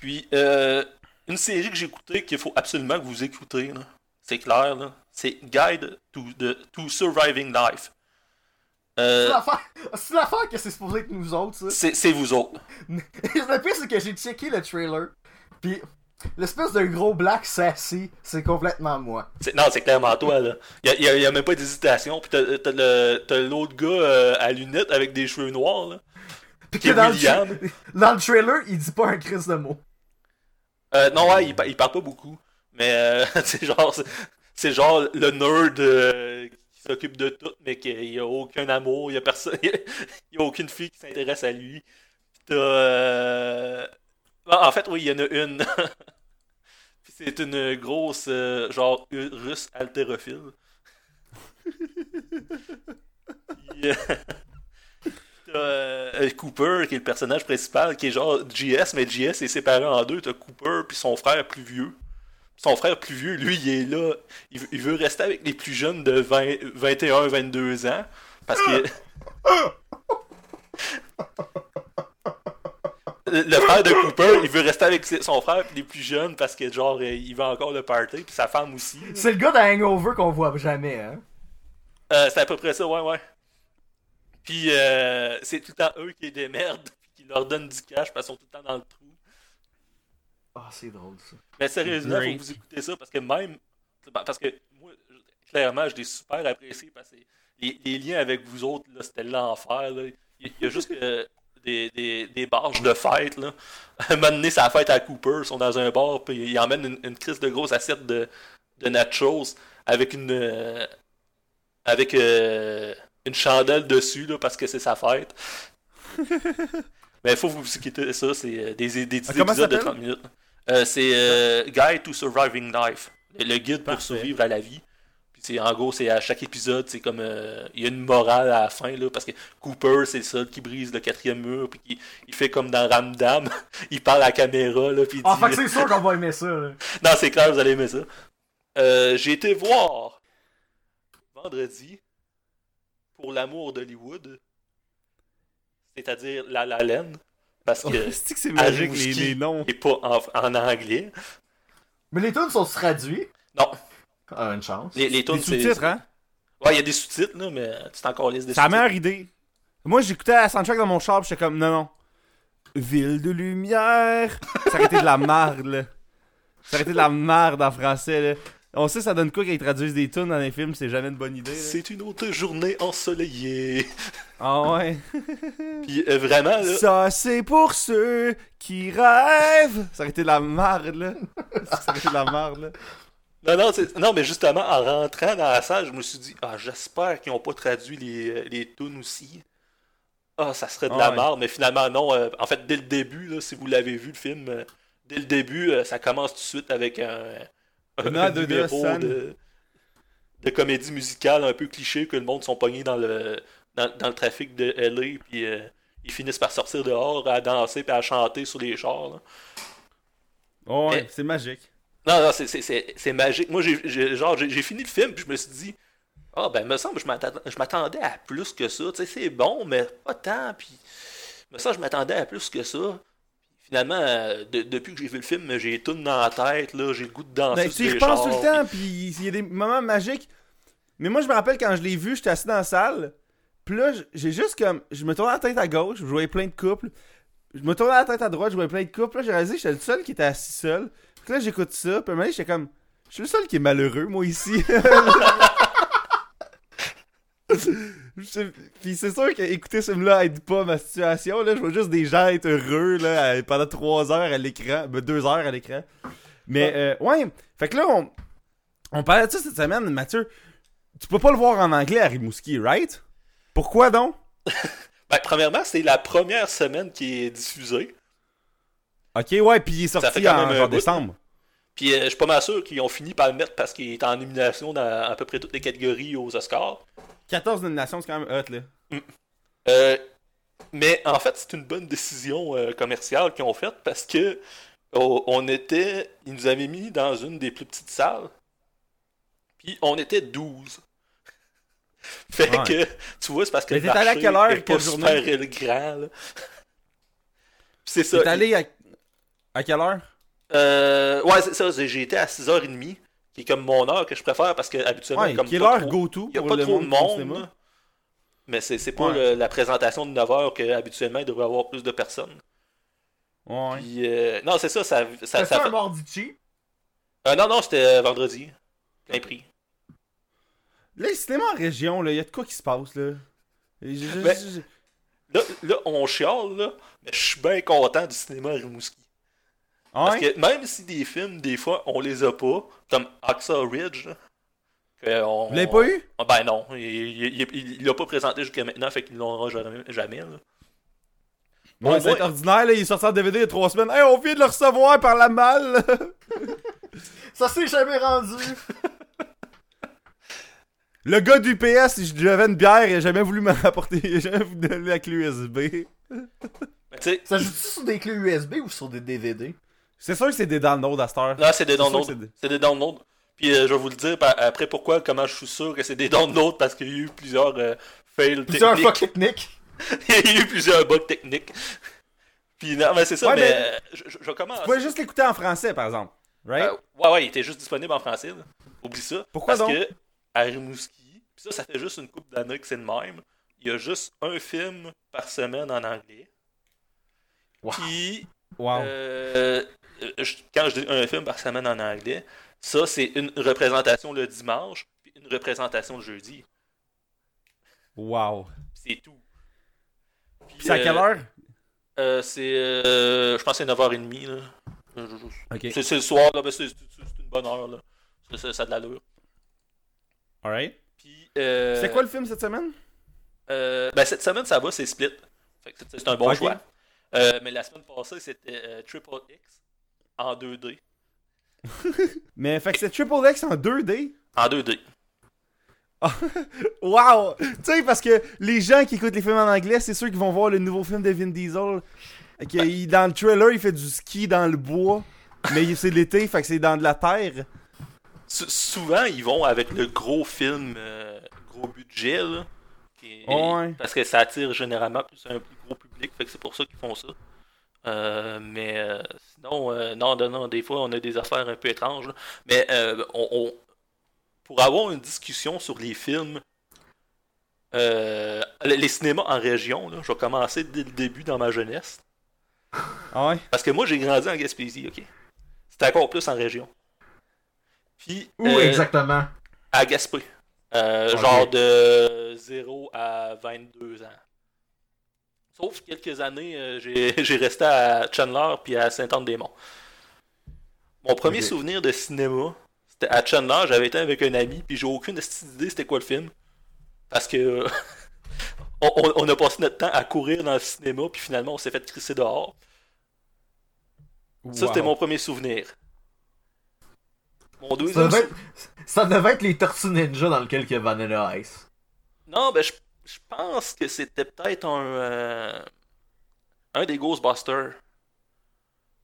Puis, euh, une série que j'ai écoutée qu'il faut absolument que vous écoutez, là, c'est clair, là, c'est Guide to, the, to Surviving Life. C'est Euh, l'affaire- c'est l'affaire que c'est supposé être nous autres, ça. c'est vous autres. le pire, c'est que j'ai checké le trailer, pis l'espèce de gros black sassy, c'est complètement moi. Non, c'est clairement toi, là. Il y a, y a- même pas d'hésitation. Puis t'as l'autre gars euh, à lunettes avec des cheveux noirs, là. Qui est dans le, William. dans le trailer, il dit pas un crise de mots. Euh, non, ouais, il, il parle pas beaucoup. Mais euh, c'est genre, c'est- genre le nerd s'occupe de tout, mais qu'il n'y a aucun amour, il n'y a personne, il y a aucune fille qui s'intéresse à lui. Euh, En fait, oui, il y en a une. C'est une grosse, euh, genre, russe haltérophile. Puis, euh, euh, Cooper, qui est le personnage principal, qui est genre JS, mais JS est séparé en deux. T'as Cooper, puis son frère plus vieux. Son frère plus vieux, lui, il est là. Il, veut- il veut rester avec les plus jeunes de 20, 21, 22 ans. Parce que. Le le frère de Cooper, il veut rester avec son frère les plus jeunes parce que genre euh, il veut encore le party puis sa femme aussi. C'est le gars de Hangover qu'on voit jamais, hein? Euh, c'est à peu près ça, ouais, ouais. Puis euh, c'est tout le temps eux qui les merdent puis qui leur donnent du cash parce qu'ils sont tout le temps dans le trou. Ah, c'est drôle, ça. Mais sérieusement, faut que vous écoutez ça parce que même. Parce que moi, clairement, je l'ai super apprécié parce que les, les liens avec vous autres, là, c'était l'enfer. là. Il il y a juste que des, des, des barges de fête. Là. Un moment donné, c'est la fête à Cooper, ils sont dans un bar, puis ils emmènent une, une crise de grosse assiette de, de nachos avec une. euh, avec euh, une chandelle dessus là, parce que c'est sa fête. Mais il faut vous écouter ça, c'est euh, des, des petits Ah, épisodes de s'appelle? 30 minutes. Euh, c'est euh, Guide to Surviving Life, le, guide pour survivre à la vie. Puis c'est en gros, c'est à chaque épisode, c'est comme euh, il y a une morale à la fin là, parce que Cooper c'est le seul qui brise le quatrième mur, puis il fait comme dans Ramdam, il parle à la caméra là, puis il Ah, dit, c'est sûr qu'on va aimer ça, là. non, c'est clair, vous allez aimer ça. Euh, J'ai été voir vendredi pour l'amour d'Hollywood, c'est-à-dire La La Land, parce que C'est que c'est magique, les, noms? est pas en, en anglais. Mais les tunes sont traduits? Non, Ah, une chance. les, les tunes, c'est... sous-titres, hein? Ouais, il y a des sous-titres, là, mais c'est encore liste des C'est la sous-titres. meilleure idée. Moi, j'écoutais la soundtrack dans mon char, j'étais comme, non, non. Ville de lumière. Ça aurait été de la merde, là. Ça aurait été de la merde en français, là. On sait, ça donne quoi quand ils traduisent des tunes dans les films, c'est jamais une bonne idée. C'est une autre journée ensoleillée. Ah ouais. Puis euh, vraiment, là, Ça, c'est pour ceux qui rêvent. Ça aurait été de la merde, là. Ça aurait été de la merde, là. Non, non, non, mais justement, en rentrant dans la salle, je me suis dit, ah, j'espère qu'ils n'ont pas traduit les, euh, les tunes aussi. Ah, ça serait de Ah la ouais. merde, mais finalement, non. euh, en fait, dès le début, là, si vous l'avez vu, le film, euh, dès le début, euh, ça commence tout de suite avec un, de- de de, comédie musicale un peu cliché que le monde sont pognés dans le, dans, dans le trafic de LA, puis euh, ils finissent par sortir dehors à danser puis à chanter sur les chars. là. Oh, ouais, Mais- c'est magique. Non, non, c'est- magique. Moi, j'ai fini le film, puis je me suis dit, ah, ben, me semble, je m'attend- je m'attendais à plus que ça. Tu sais, c'est bon, mais pas tant. Puis, me semble, je m'attendais à plus que ça. Finalement, euh, de- depuis que j'ai vu le film, j'ai tout dans la tête, là, j'ai le goût de danser. Ben, tu y repenses tout le temps, puis il y a des moments magiques. Mais moi, je me rappelle quand je l'ai vu, j'étais assis dans la salle. Puis là, j'ai juste comme. Je me tournais la tête à gauche, je voyais plein de couples. Je me tournais la tête à droite, je voyais plein de couples. Là, j'ai réalisé que j'étais le seul qui était assis seul. Puis là, j'écoute ça. Puis à un moment j'étais comme. Je suis le seul qui est malheureux, moi, ici. Puis c'est sûr qu'écouter ce film-là aide pas ma situation. Là. Je vois juste des gens être heureux là, pendant 3 heures à l'écran. Ben, 2 heures à l'écran. Mais euh, ouais, fait que là, on, on parlait de ça cette semaine, Mathieu. Tu peux pas le voir en anglais à Rimouski, right? Pourquoi donc? Ben, premièrement, c'est la première semaine qui est diffusée. Ok, ouais, puis il est sorti en bout, décembre. Puis, euh, je suis pas mal sûr qu'ils ont fini par le mettre parce qu'il est en nomination dans à peu près toutes les catégories aux Oscars. 14 nominations, c'est quand même hot, là. Euh, mais en fait, c'est une bonne décision euh, commerciale qu'ils ont faite parce que oh, on était, ils nous avaient mis dans une des plus petites salles, puis on était 12. fait Ouais. que, tu vois, c'est parce que Mais le t'es allé à quelle heure, super journée? grand. c'est ça. T'es allé à... à quelle heure? Euh, ouais, c'est ça. J'ai été à 6h30, qui est comme mon heure que je préfère parce que habituellement, Ouais, comme go-to il n'y a pas le trop de monde. Mais c'est c'est pas Ouais. le- la présentation de 9h qu'habituellement il devrait y avoir plus de personnes. Ouais. Puis, euh, non, c'est ça, ça, ça, C'est ça un fait- mardi cheap? Euh, non, non, c'était euh, vendredi. Plein prix. Là, le cinéma en région, là, y a de quoi qui se passe, là? Je- je- Mais- je- Là, là, on chiale, là, mais je suis bien content du cinéma à Rimouski. Parce que même si des films, des fois, on les a pas, comme Axel Ridge, là, que on- Vous l'avez pas eu? Ah, Ben non, il l'a pas présenté jusqu'à maintenant, fait qu'il l'aura jamais. jamais là. Bon, Ouais, c'est ouais. ordinaire, là, il est sorti en DVD il y a trois semaines. Hey, on vient de le recevoir par la malle! Ça s'est jamais rendu. le gars du PS, j'avais une bière, il a jamais voulu me rapporter, il a jamais voulu me donner la clé USB. Mais tu sais, Ça joue-tu sur des clés USB ou sur des DVD? C'est sûr que c'est des downloads à cette heure. là, c'est des downloads. c'est des- downloads. Puis euh, je vais vous le dire après pourquoi, comment je suis sûr que c'est des downloads, parce qu'il y a eu plusieurs euh, fails Plusieurs techniques. fuck techniques. Il y a eu plusieurs bugs techniques. Puis non, mais c'est ça, Ouais, mais, mais- euh, je, je, je commence. Tu pouvais juste l'écouter en français, par exemple. Right? Euh, ouais, ouais, il était juste disponible en français. là. Oublie ça. Pourquoi Parce donc? que à Rimouski, pis ça, ça fait juste une couple d'années que c'est le même. Il y a juste un film par semaine en anglais. Wow. Puis, wow. euh, je- quand je dis un film par semaine en anglais, ça, c'est une représentation le dimanche, puis une représentation le jeudi. Wow. C'est tout. C'est à euh, quelle heure? euh, C'est, euh, je pense que c'est 9h30. Là. Euh. C'est, le soir, là, ben c'est, une bonne heure. Là. Ça, ça, a de l'allure. Alright. Puis, euh, C'est quoi le film cette semaine? euh, ben, cette semaine, ça va, c'est Split. C'est, un bon Ok. choix. Euh, mais la semaine passée, c'était euh, Triple X en 2D. Mais fait que c'est Triple X en 2D. En 2D. Wow! Tu sais, parce que les gens qui écoutent les films en anglais, c'est ceux qui vont voir le nouveau film de Vin Diesel. Que il- dans le trailer, il fait du ski dans le bois. Mais c'est l'été, fait que c'est dans de la terre. Sou- souvent, ils vont avec le gros film, euh, gros budget, là. qui est- Ouais. Parce que ça attire généralement plus un plus gros public, fait que c'est pour ça qu'ils font ça. Euh, mais euh, sinon, euh, non, non, non, des fois, on a des affaires un peu étranges. là. Mais euh, on, on- pour avoir une discussion sur les films, euh, les cinémas en région, là, je vais commencer dès le début dans ma jeunesse. Ah ouais? Parce que moi, j'ai grandi en Gaspésie, ok? C'était encore plus en région. Puis, Où euh, exactement? à Gaspé. Euh. Genre de 0 à 22 ans. Sauf quelques années, euh, j'ai resté à Chandler puis à Saint-Anne-des-Monts. Mon premier souvenir de cinéma, c'était à Chandler, j'avais été avec un ami, puis j'ai aucune idée c'était quoi le film. Parce que on, on- on a passé notre temps à courir dans le cinéma, puis finalement on s'est fait crisser dehors. Ça, c'était mon premier souvenir. Mon Ça deuxième devait, sou- être, ça devait être les Tortues Ninja dans lequel il y a Vanilla Ice. Non, ben je, je pense que c'était peut-être un euh, un des Ghostbusters.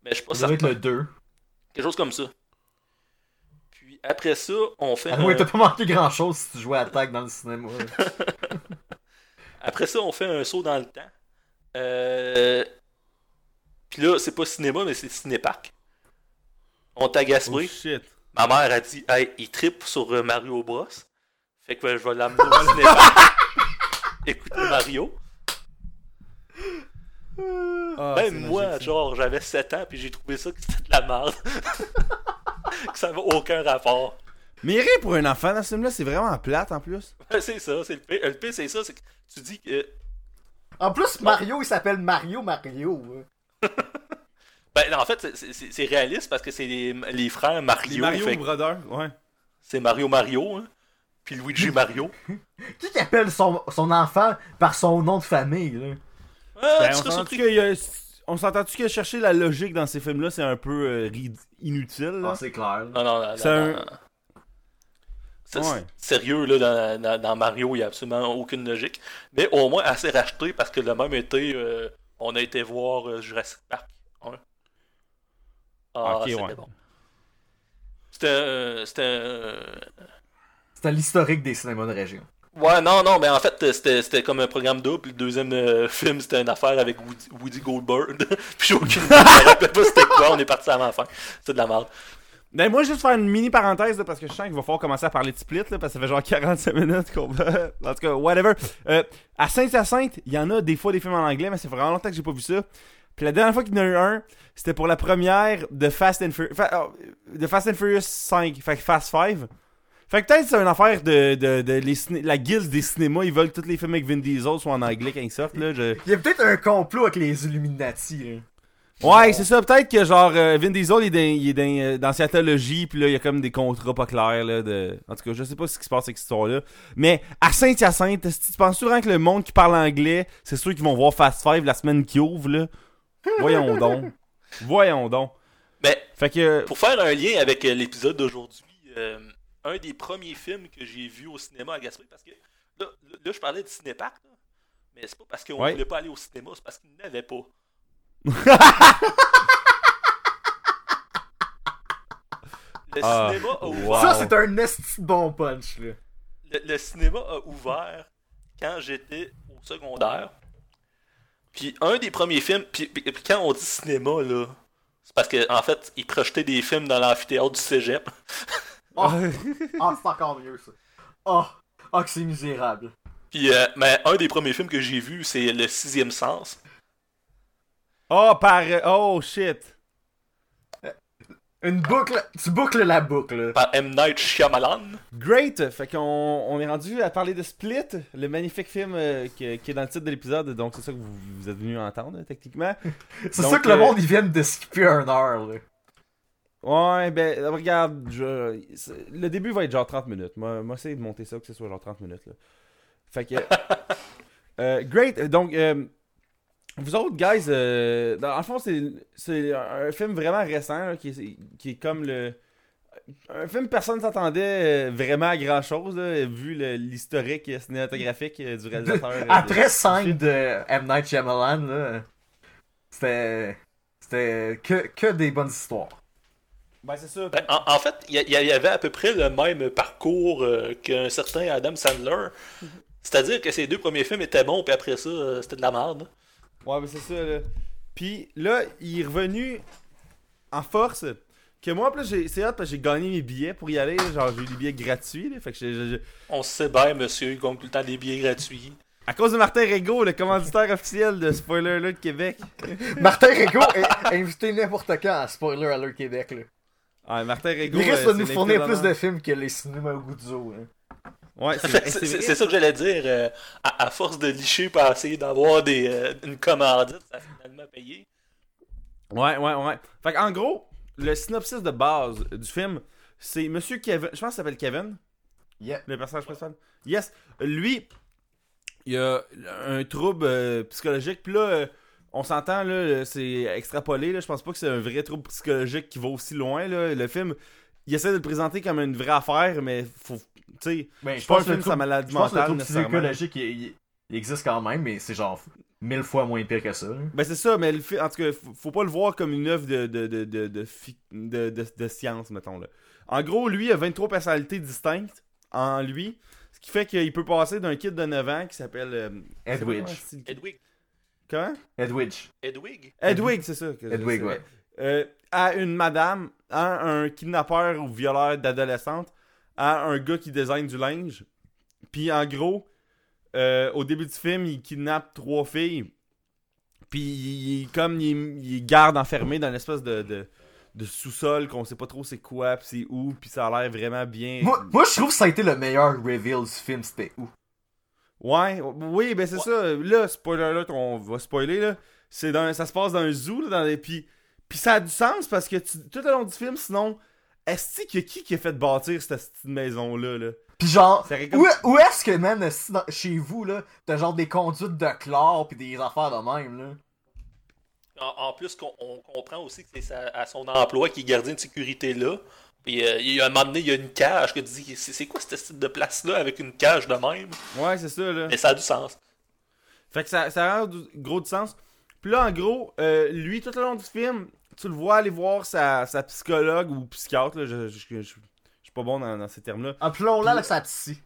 Mais je suis pas Ça certain. être le 2. Quelque chose comme ça. Puis après ça, on fait Ah un... ouais, t'as pas manqué grand chose si tu jouais à Tag dans le cinéma. après ça, on fait un saut dans le temps. Euh... Puis là, c'est pas cinéma, mais c'est cinépark. On t'a Oh Gaspé. shit. Ma mère a dit, hey, il tripe sur euh, Mario Bros. Fait que je vais l'amener au cinépark. Écouter Mario. Ah, Même moi, magique, genre, j'avais 7 ans, puis j'ai trouvé ça que c'était de la merde. que ça avait aucun rapport. Mais rire pour un enfant dans ce film-là, c'est vraiment plate en plus. c'est ça, c'est le pire. Le pire, c'est ça, c'est que tu dis que. En plus, Mario, il s'appelle Mario Mario. hein. Ben, en fait, c'est- réaliste parce que c'est les, les frères Mario. Les Mario fait que Brothers, ouais. c'est Mario Mario, hein. Puis Luigi Mario. Qui qui appelle son, son enfant par son nom de famille, là? Ah, Ben, on s'entend-tu surpris. qu'il y a- on s'entend-tu que chercher la logique dans ces films-là, c'est un peu euh, inutile, là? Ah, c'est clair. Non, non, non. Un- Ouais. Sérieux, là, dans, dans- dans Mario, il n'y a absolument aucune logique. Mais au moins assez racheté parce que le même été, euh, on a été voir euh, Jurassic Park. Ouais. Ah, Ok, c'était ouais. bon. C'était. C'était. l'historique des cinémas de région. Ouais, non, non, mais en fait, euh, c'était c'était comme un programme double. puis Le deuxième euh, film, c'était une affaire avec Woody, Woody Goldberg. puis j'ai aucune idée. Je me rappelle pas c'était quoi. On est parti avant la fin. C'était de la merde. Ben, moi, juste faire une mini parenthèse, là, parce que je sens qu'il va falloir commencer à parler de split, là, parce que ça fait genre 45 minutes qu'on va. En tout cas, whatever. Euh, à Saint-Hyacinthe, il y en a des fois des films en anglais, mais c'est vraiment longtemps que j'ai pas vu ça. Puis la dernière fois qu'il y en a eu un, c'était pour la première de Fast and Furious. de Fast and Furious 5, fait que Fast 5. Fait que peut-être c'est une affaire de, de, de les ciné- la guilde des cinémas, ils veulent que tous les films avec Vin Diesel soient en anglais quand ils sortent, là. Je... Il y a peut-être un complot avec les Illuminati. Ouais, c'est ça. Peut-être que genre euh, Vin Diesel il est dans, il est dans, euh, dans Scientologie, puis là il y a comme des contrats pas clairs là. De... En tout cas, je sais pas ce qui se passe avec cette histoire-là. Mais à Saint-Hyacinthe, tu penses vraiment que le monde qui parle anglais, c'est sûr qu'ils vont voir Fast Five la semaine qui ouvre là? Voyons donc. Voyons donc. Mais Fait que pour faire un lien avec euh, l'épisode d'aujourd'hui, euh, un des premiers films que j'ai vu au cinéma à Gaspé, parce que là, là, là, je parlais de cinépark, là, mais c'est pas parce qu'on Ouais. voulait pas aller au cinéma, c'est parce qu'il n'avait pas. Le Ah, cinéma a ouvert. wow. Ça, c'est un esti bon punch, là. le, le cinéma a ouvert quand j'étais au secondaire. Puis un des premiers films, puis, puis- puis quand on dit cinéma là, c'est parce que en fait ils projetaient des films dans l'amphithéâtre du cégep. Oh, c'est encore mieux, ça. Oh, oh que c'est misérable. Puis euh, mais un des premiers films que j'ai vu c'est le sixième sens. Oh par oh shit. Une boucle, tu boucles la boucle. par M Night Shyamalan. Great! Fait qu'on on est rendu à parler de Split, le magnifique film euh, qui, qui est dans le titre de l'épisode, donc c'est ça que vous, vous êtes venu entendre, techniquement. C'est ça que le euh, monde, ils viennent de skipper un heure, là. Ouais, ben, regarde, je, le début va être genre 30 minutes. Moi, moi essayer de monter ça, que ce soit genre 30 minutes, là. Fait que... euh, great! Donc, euh, vous autres, guys, euh, dans, en fond, c'est, un film vraiment récent, là, qui, est, qui est comme le... Un film, personne ne s'attendait euh, vraiment à grand-chose, là, vu l'historique cinématographique du réalisateur. Après scène de M. Night Shyamalan, c'était... C'était que, que des bonnes histoires. Ben, c'est ça. Ben, en, en fait, il y, avait à peu près le même parcours euh, qu'un certain Adam Sandler. C'est-à-dire que ses deux premiers films étaient bons, puis après ça, euh, c'était de la merde. Ouais, mais c'est ça, là. Puis là, il est revenu en force. Que moi, en plus, j'ai- c'est hot parce que j'ai gagné mes billets pour y aller. là. Genre, j'ai eu des billets gratuits. Là. Fait que j'ai- j'ai- j'ai- On sait bien, monsieur, il gagne tout le temps des billets gratuits. À cause de Martin Rego, le commanditaire officiel de Spoiler Alert Québec. Martin Rigaud est invité n'importe quand à Spoiler Alert Québec, là. Ah, Martin. Il risque euh, de nous fournir plus de films que les cinémas Guzzo, hein. Ouais, c'est ça que j'allais dire. euh, à, à force de licher pour essayer d'avoir des, euh, une commandite, ça a finalement payé. Ouais, ouais, ouais. Fait en gros, le synopsis de base du film, c'est Monsieur Kevin. Je pense qu'il s'appelle Kevin. Yeah. Le personnage principal. Yes. Lui, il a un trouble euh, psychologique. Puis là, euh, on s'entend, là, c'est extrapolé. Là, je pense pas que c'est un vrai trouble psychologique qui va aussi loin. Là. Le film, il essaie de le présenter comme une vraie affaire, mais faut. Tu sais, Ben, c'est pas un film sur sa maladie Je pense que le mentale. trouble psychologique, il, il- il existe quand même, mais c'est genre mille fois moins pire que ça. là. Ben c'est ça, mais le fi- en tout cas, faut, faut pas le voir comme une œuvre de, de, de, de, de, fi- de, de- de science, mettons. Là. En gros, lui a 23 personnalités distinctes en lui, ce qui fait qu'il peut passer d'un kid de 9 ans qui s'appelle... euh, Edwidge. Edwig. Comment? Edwidge. Edwig. Edwig, c'est ça. que Edwig, ouais. Euh, à une madame, à un kidnappeur ou violeur d'adolescente, à un gars qui désigne du linge. Puis en gros, euh, au début du film, il kidnappe trois filles. Puis il- comme il, il garde enfermé dans une espèce de, de, de sous-sol qu'on sait pas trop c'est quoi, puis c'est où, puis ça a l'air vraiment bien. Moi, moi, je trouve que ça a été le meilleur reveal du film, c'était où? Ouais, oui, ben c'est ça. Là, spoiler alert, on va spoiler là. C'est dans, ça se passe dans un zoo là, dans les puis puis ça a du sens parce que tu- tout au long du film, sinon, est-ce qu'il y a qui qui a fait bâtir cette petite maison là? Là Pis genre, comme- où, où est-ce que, man, si dans- chez vous, là, t'as genre des conduites de chlore pis des affaires de même, là? En, en plus, qu'on- on, comprend aussi que c'est sa- à son emploi qui est gardien de sécurité là. Puis euh, il y a un moment donné, il y a une cage que tu dis c'est quoi ce type de place-là avec une cage de même? Ouais, c'est ça là. Mais ça a du sens. Fait que ça, ça a du gros de sens. Puis là, en gros, euh, lui, tout au long du film, tu le vois aller voir sa, sa psychologue ou psychiatre. Là, je, je, je- je- je suis pas bon dans, dans ces termes-là. Appelons-la avec sa psy.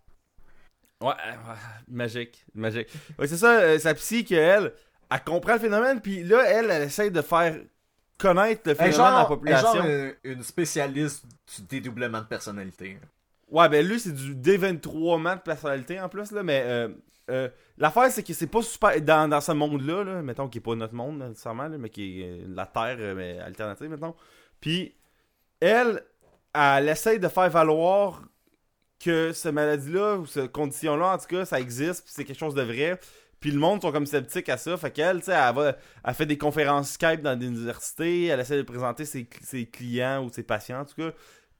Ouais, euh, ouais, magique, magique. Ouais, c'est ça, euh, sa psy qu'elle, elle comprend le phénomène, puis là, elle, elle essaie de faire connaître le phénomène la genre, est population. genre une spécialiste du dédoublement de personnalité. Ouais, ben lui, c'est du D23 man de personnalité en plus, là, mais euh, euh, l'affaire, c'est que c'est pas super. Dans, dans ce monde-là, là, mettons, qui est pas notre monde nécessairement, là, mais qui est euh, la Terre, euh, mais alternative, mettons. Puis, elle, elle essaie de faire valoir que cette maladie-là, ou cette condition-là, en tout cas, ça existe, puis c'est quelque chose de vrai. Puis le monde sont comme sceptiques à ça. Fait qu'elle, tu sais, elle, va, elle fait des conférences Skype dans des universités. Elle essaie de présenter ses, ses clients ou ses patients, en tout cas.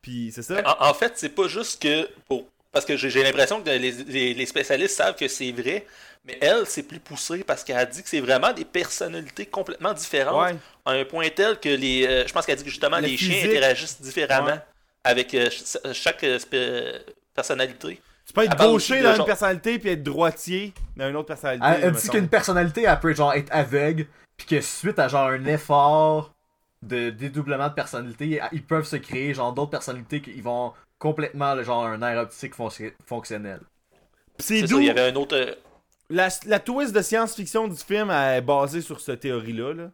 Puis c'est ça. En, en fait, c'est pas juste que pour. Parce que j'ai l'impression que les, les- les spécialistes savent que c'est vrai, mais elle, c'est plus poussé parce qu'elle a dit que c'est vraiment des personnalités complètement différentes. Ouais. À un point tel que les. euh, je pense qu'elle a dit que justement Le les chiens interagissent différemment Ouais. avec euh, ch- chaque euh, personnalité. Tu peux être gaucher dans une genre- personnalité puis être droitier dans une autre personnalité. Elle, elle dit qu'une personnalité, elle peut genre être aveugle, puis que suite à genre un effort de dédoublement de personnalité, ils peuvent se créer genre d'autres personnalités qui vont complètement le genre un air optique fonc- fonctionnel. C'est d'où il y avait un autre. euh, la, la twist de science-fiction du film est basée sur cette théorie-là. Là.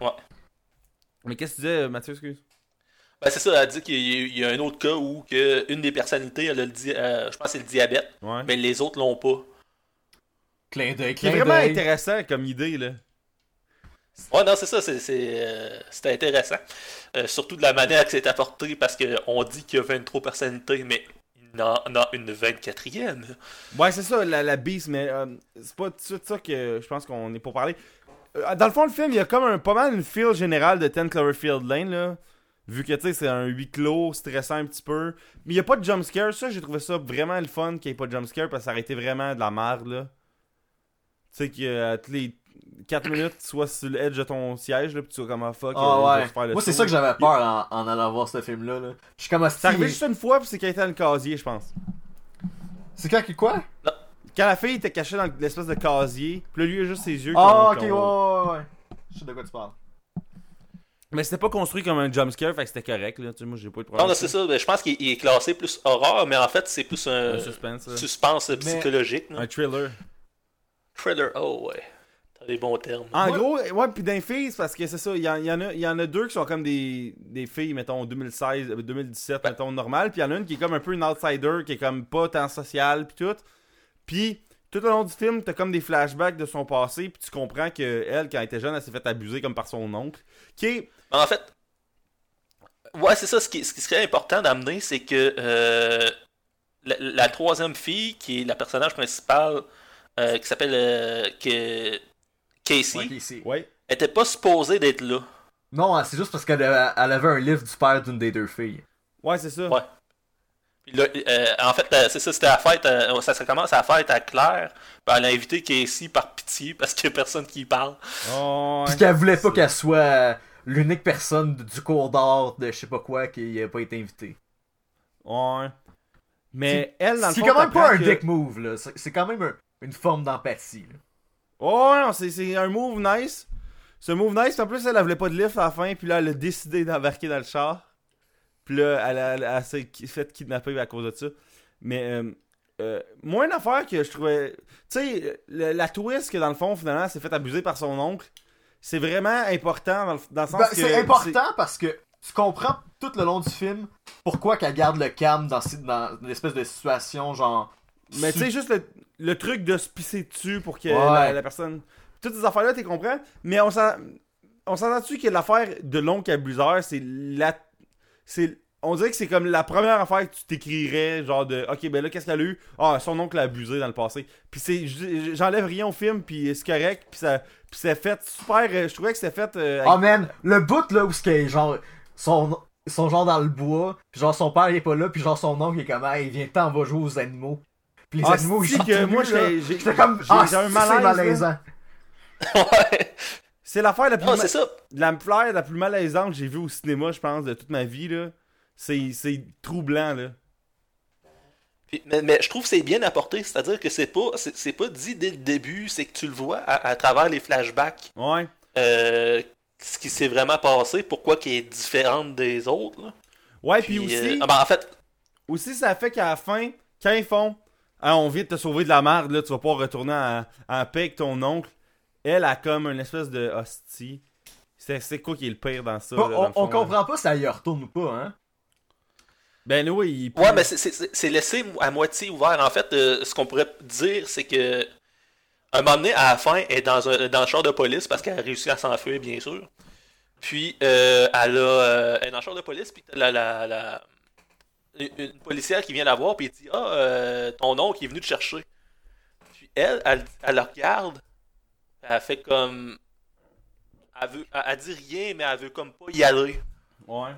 Ouais. Mais qu'est-ce que tu disais, Mathieu, excuse? Ben, c'est ça, elle a dit qu'il y a- il y a un autre cas où que une des personnalités, elle a le di- euh, je pense que c'est le diabète, Ouais. mais les autres l'ont pas. Clin d'œil, Qui est clin vraiment d'œil. intéressant comme idée, là. Ouais, non, c'est ça, c'est, c'est, euh, c'était intéressant. Euh, surtout de la manière que c'est apporté, parce qu'on dit qu'il y a 23 personnalités, mais il en a une 24e. Ouais, c'est ça, la, la beast, mais euh, c'est pas tout de suite ça que je pense qu'on est pour parler. Euh, dans le fond, le film, il y a comme un, pas mal une feel générale de 10 Cloverfield Lane, là. Vu que, tu sais, c'est un huis clos, stressant un petit peu. Mais il y a pas de jumpscare. Ça, j'ai trouvé ça vraiment le fun qu'il n'y ait pas de jumpscare parce que ça aurait été vraiment de la merde, là. Tu sais, que toutes les 4 minutes, tu sois sur l'edge de ton siège, là, puis tu sois comme fuck. euh, Ah je vais ouais. faire le Moi, c'est ça que j'avais peur en, en allant voir ce film-là. Là. Je suis comme C'est arrivé juste une fois, puis c'est qu'il était dans le casier, je pense. C'est quand qui quoi? Quand la fille était cachée dans l'espèce de casier, puis là, lui, il a juste ses yeux. Ah, qui ok, ouais, ouais, ouais. Je sais de quoi tu parles. Mais c'était pas construit comme un jumpscare, fait que c'était correct, là. Tu sais, moi, j'ai pas eu de problème. Non, non, c'est ça, ben, je pense qu'il il est classé plus horreur, mais en fait, c'est plus un, Un suspense, là. suspense psychologique. Un thriller. Thriller, oh ouais. T'as des bons termes. En gros, ouais, puis d'un filles, parce que c'est ça, il y, en- il y en a, il y en a deux qui sont comme des, des filles, mettons, 2016, euh, 2017, mettons, normales, puis il y en a une qui est comme un peu une outsider, qui est comme pas tant sociale, puis tout. Puis, tout au long du film, t'as comme des flashbacks de son passé, puis tu comprends que elle, quand elle était jeune, elle s'est fait abuser comme par son oncle, qui est... En fait, ouais, c'est ça. Ce qui, ce qui serait important d'amener, c'est que euh, la, la troisième fille, qui est la personnage principal, euh, qui s'appelle euh, que- Casey, Ouais, ici. Ouais. était pas supposée d'être là. Non, c'est juste parce qu'elle avait un livre du père d'une des deux filles. Ouais, c'est ça. Ouais. Puis là, euh, en fait, euh, c'est ça, c'était la fête. euh, ça, ça commence à la fête à Claire. Puis elle a invité Casey par pitié parce qu'il y a personne qui y parle. Oh, Puis qu'elle voulait pas qu'elle soit l'unique personne du cours d'art de je sais pas quoi qui a pas été invitée. Ouais. Mais elle, dans le C'est quand même pas un que- dick move, là. C'est c'est quand même un- une forme d'empathie. là. Oh non, c'est, c'est un move nice. Ce move nice, en plus, elle, elle voulait pas de lift à la fin, puis là, elle a décidé d'embarquer dans le char. Puis là, elle, a- elle, s'est ki- fait kidnapper à cause de ça. Mais, euh, euh, moi, une affaire que je trouvais. Tu sais, la twist que dans le fond, finalement, s'est fait abuser par son oncle, c'est vraiment important dans le, dans le sens Ben, que. c'est important parce que tu comprends tout le long du film pourquoi qu'elle garde le calme dans, dans une espèce de situation genre. Mais tu sais, juste le, le truc de se pisser dessus pour que Ouais. la, la personne. Toutes ces affaires-là, tu comprends? Mais on s'en. On s'entend-tu que l'affaire de l'oncle abuseur, c'est la. C'est. On dirait que c'est comme la première affaire que tu t'écrirais, genre de OK, ben là, qu'est-ce qu'elle a eu? Ah, son oncle a abusé dans le passé. Puis c'est. J'enlève rien au film, puis c'est correct, puis ça. Puis c'est fait super. euh, Je trouvais que c'était fait. euh, avec- Oh man, le bout là où ce genre. Son, son genre dans le bois, puis genre son père il est pas là, puis genre son oncle il est comme, hey, viens t'en, on va jouer aux animaux. Puis les Ah, animaux ils sont que moi, nus, là. j'ai- comme, j'ai- ah, un c'est malaise, malaisant. ouais. C'est l'affaire la plus. C'est ça. La plus malaisante que j'ai vue au cinéma, je pense, de toute ma vie, là. C'est troublant, là. Puis- mais, mais je trouve que c'est bien apporté, c'est-à-dire que c'est pas c'est pas dit dès le début, c'est que tu le vois à, à travers les flashbacks, Ouais. euh, ce qui s'est vraiment passé, pourquoi qu'elle est différente des autres. là. Ouais, puis, aussi, euh, ah ben, en fait, aussi, ça fait qu'à la fin, quand ils font Ah, on vient de te sauver de la merde, là, tu vas pas retourner en, en paix avec ton oncle. Elle a comme une espèce de hostie. C'est c'est quoi qui est le pire dans ça? Bon, là, dans on, fond, on là? comprend pas si elle y retourne ou pas, hein. Ben oui, il ouais, mais c'est- c'est c'est laissé à moitié ouvert. En fait, euh, ce qu'on pourrait dire, c'est que un moment donné, à la fin, elle est dans, un, dans le char de police parce qu'elle a réussi à s'enfuir, bien sûr. Puis, euh, elle, a, euh, elle est dans le char de police, puis t'as la, la, la- une une policière qui vient la voir, puis elle dit Ah, euh, ton oncle est venu te chercher. Puis, elle, elle, elle le regarde. Elle fait comme. Elle, veut, elle, dit rien, mais elle veut comme pas y aller. Ouais.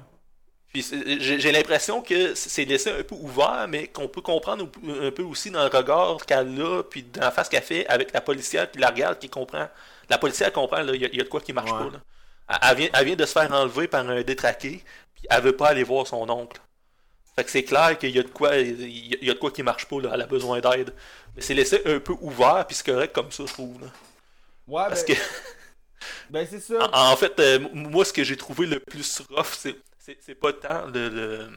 Puis j'ai l'impression que c'est laissé un peu ouvert, mais qu'on peut comprendre un peu aussi dans le regard qu'elle a, puis dans la face qu'elle fait avec la policière qui la regarde, qui comprend. La policière comprend, là, il y, y a de quoi qui marche Ouais. pas. Là. Elle, elle vient, elle vient de se faire enlever par un détraqué, puis elle veut pas aller voir son oncle. Fait que c'est clair qu'il y a de quoi, il y a- il y a de quoi qui marche pas, là. Elle a besoin d'aide. Mais c'est laissé un peu ouvert, puis c'est correct comme ça, je trouve. là. Ouais, Parce ben, que. ben c'est ça. En, en fait, euh, moi, ce que j'ai trouvé le plus rough, c'est, c'est, c'est pas tant le. le-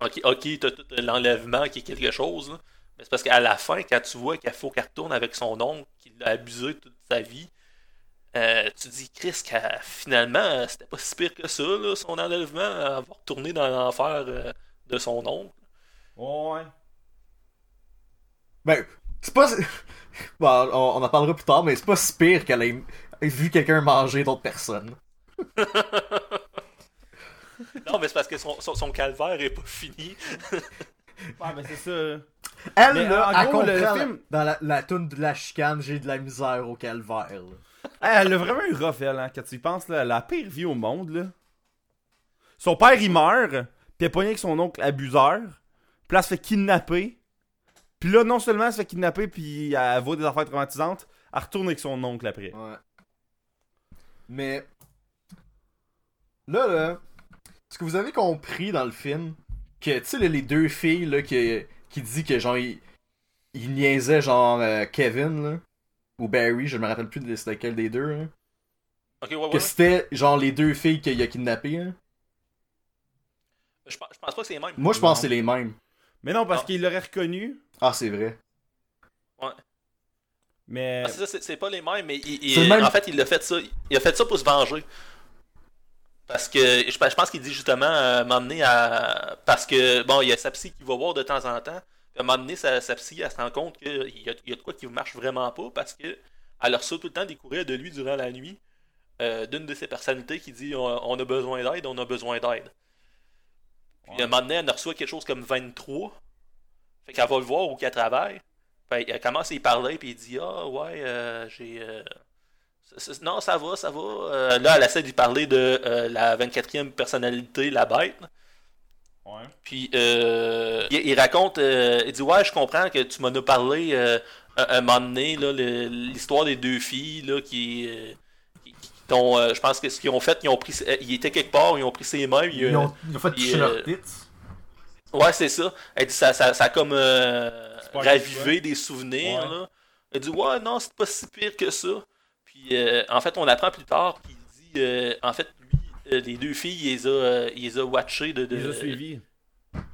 Ok, ok, t'as tout l'enlèvement qui est quelque chose, là. mais c'est parce qu'à la fin, quand tu vois qu'il faut qu'elle retourne avec son oncle, qu'il l'a abusé toute sa vie, euh, tu te dis, Chris, qu'elle- finalement, c'était pas si pire que ça, là, son enlèvement, va retourner dans l'enfer euh, de son oncle. Ouais. Ben, c'est pas. Bon, on, on en parlera plus tard, mais c'est pas si pire qu'elle ait vu quelqu'un manger d'autres personnes. Non, mais c'est parce que son, son, son calvaire est pas fini. Ouais, ben c'est ça. Elle, Mais, là, gros, le film- dans la, la toune de la chicane, j'ai de la misère au calvaire. là. Hey, elle a vraiment eu rough, elle, hein, quand tu y penses, là, la pire vie au monde, là. Son père, il meurt, puis elle est pognée avec son oncle abuseur, puis là, elle se fait kidnapper. Puis là, non seulement elle se fait kidnapper, puis elle voit des affaires traumatisantes, elle retourne avec son oncle après. Ouais. Mais. Là, là. Est-ce que vous avez compris dans le film que, tu sais, là, les deux filles, là, qui, qui dit que, genre, ils, ils niaisaient, genre, euh, Kevin, là, ou Barry, je me rappelle plus de lequel des deux, hein, Ok, ouais, ouais. que c'était, genre, les deux filles qu'il a kidnappées, hein. Je, pense- je pense pas que c'est les mêmes. Moi, je pense que c'est les mêmes. Mais non, parce Ah. qu'il l'aurait reconnu, Ah, c'est vrai. mais... Ah, c'est ça, c'est- c'est pas les mêmes, mais il- même- en fait, il a fait ça. Il a fait ça pour se venger. Parce que je, je pense qu'il dit justement euh, m'emmener à. Parce que bon, il y a sa psy qui va voir de temps en temps. Puis à m'emmener sa, sa psy, elle se rend compte qu'il y a, il y a de quoi qui marche vraiment pas parce que elle reçoit tout le temps des courriels de lui durant la nuit euh, d'une de ses personnalités qui dit on, on a besoin d'aide, on a besoin d'aide. Puis à un moment donné, elle en reçoit quelque chose comme 23. Fait qu'elle va le voir où qu'elle travaille. Fait elle commence à y parler, puis il dit Ah, ouais, euh, j'ai. euh, non, ça va, ça va. Euh, là, elle essaie d'y parler de euh, la 24e personnalité, la bête. Ouais. Puis euh, il, il raconte, il dit ouais, je comprends que tu m'en as parlé un, un moment donné, l'histoire des deux filles là, qui, euh, euh, je pense que ce qu'ils ont fait, ils ont pris, euh, ils étaient quelque part, ils ont pris ses mains, Ils euh, ont, ils ont fait toucher euh, leurs tits. Ouais, c'est ça. Elle dit ça, ça, ça a comme euh, ravivé des souvenirs. Ouais. Là. Elle dit ouais, non, c'est pas si pire que ça. Puis euh, en fait, on apprend plus tard qu'il dit euh, en fait, lui, euh, les deux filles, il les a, euh, il les a watchés de, de- Il les a suivis.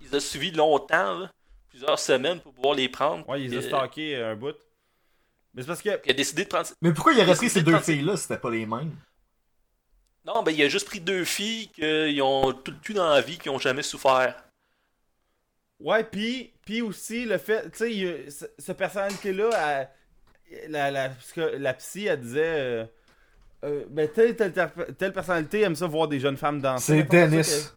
il les a suivis longtemps, là, plusieurs semaines pour pouvoir les prendre. Ouais, il les a euh, euh, un bout. Mais c'est parce que... il a décidé de prendre. Mais pourquoi il aurait pris ces deux filles-là si c'était pas les mêmes? Non, ben il a juste pris deux filles qui ont tout le cul dans la vie, qui ont jamais souffert. Ouais, puis puis aussi le fait, tu sais, il y a- ce, ce personnalité-là, elle- la, la, parce que la psy, elle disait, euh, euh, ben telle, telle, telle, telle personnalité aime ça voir des jeunes femmes danser. C'est Dennis.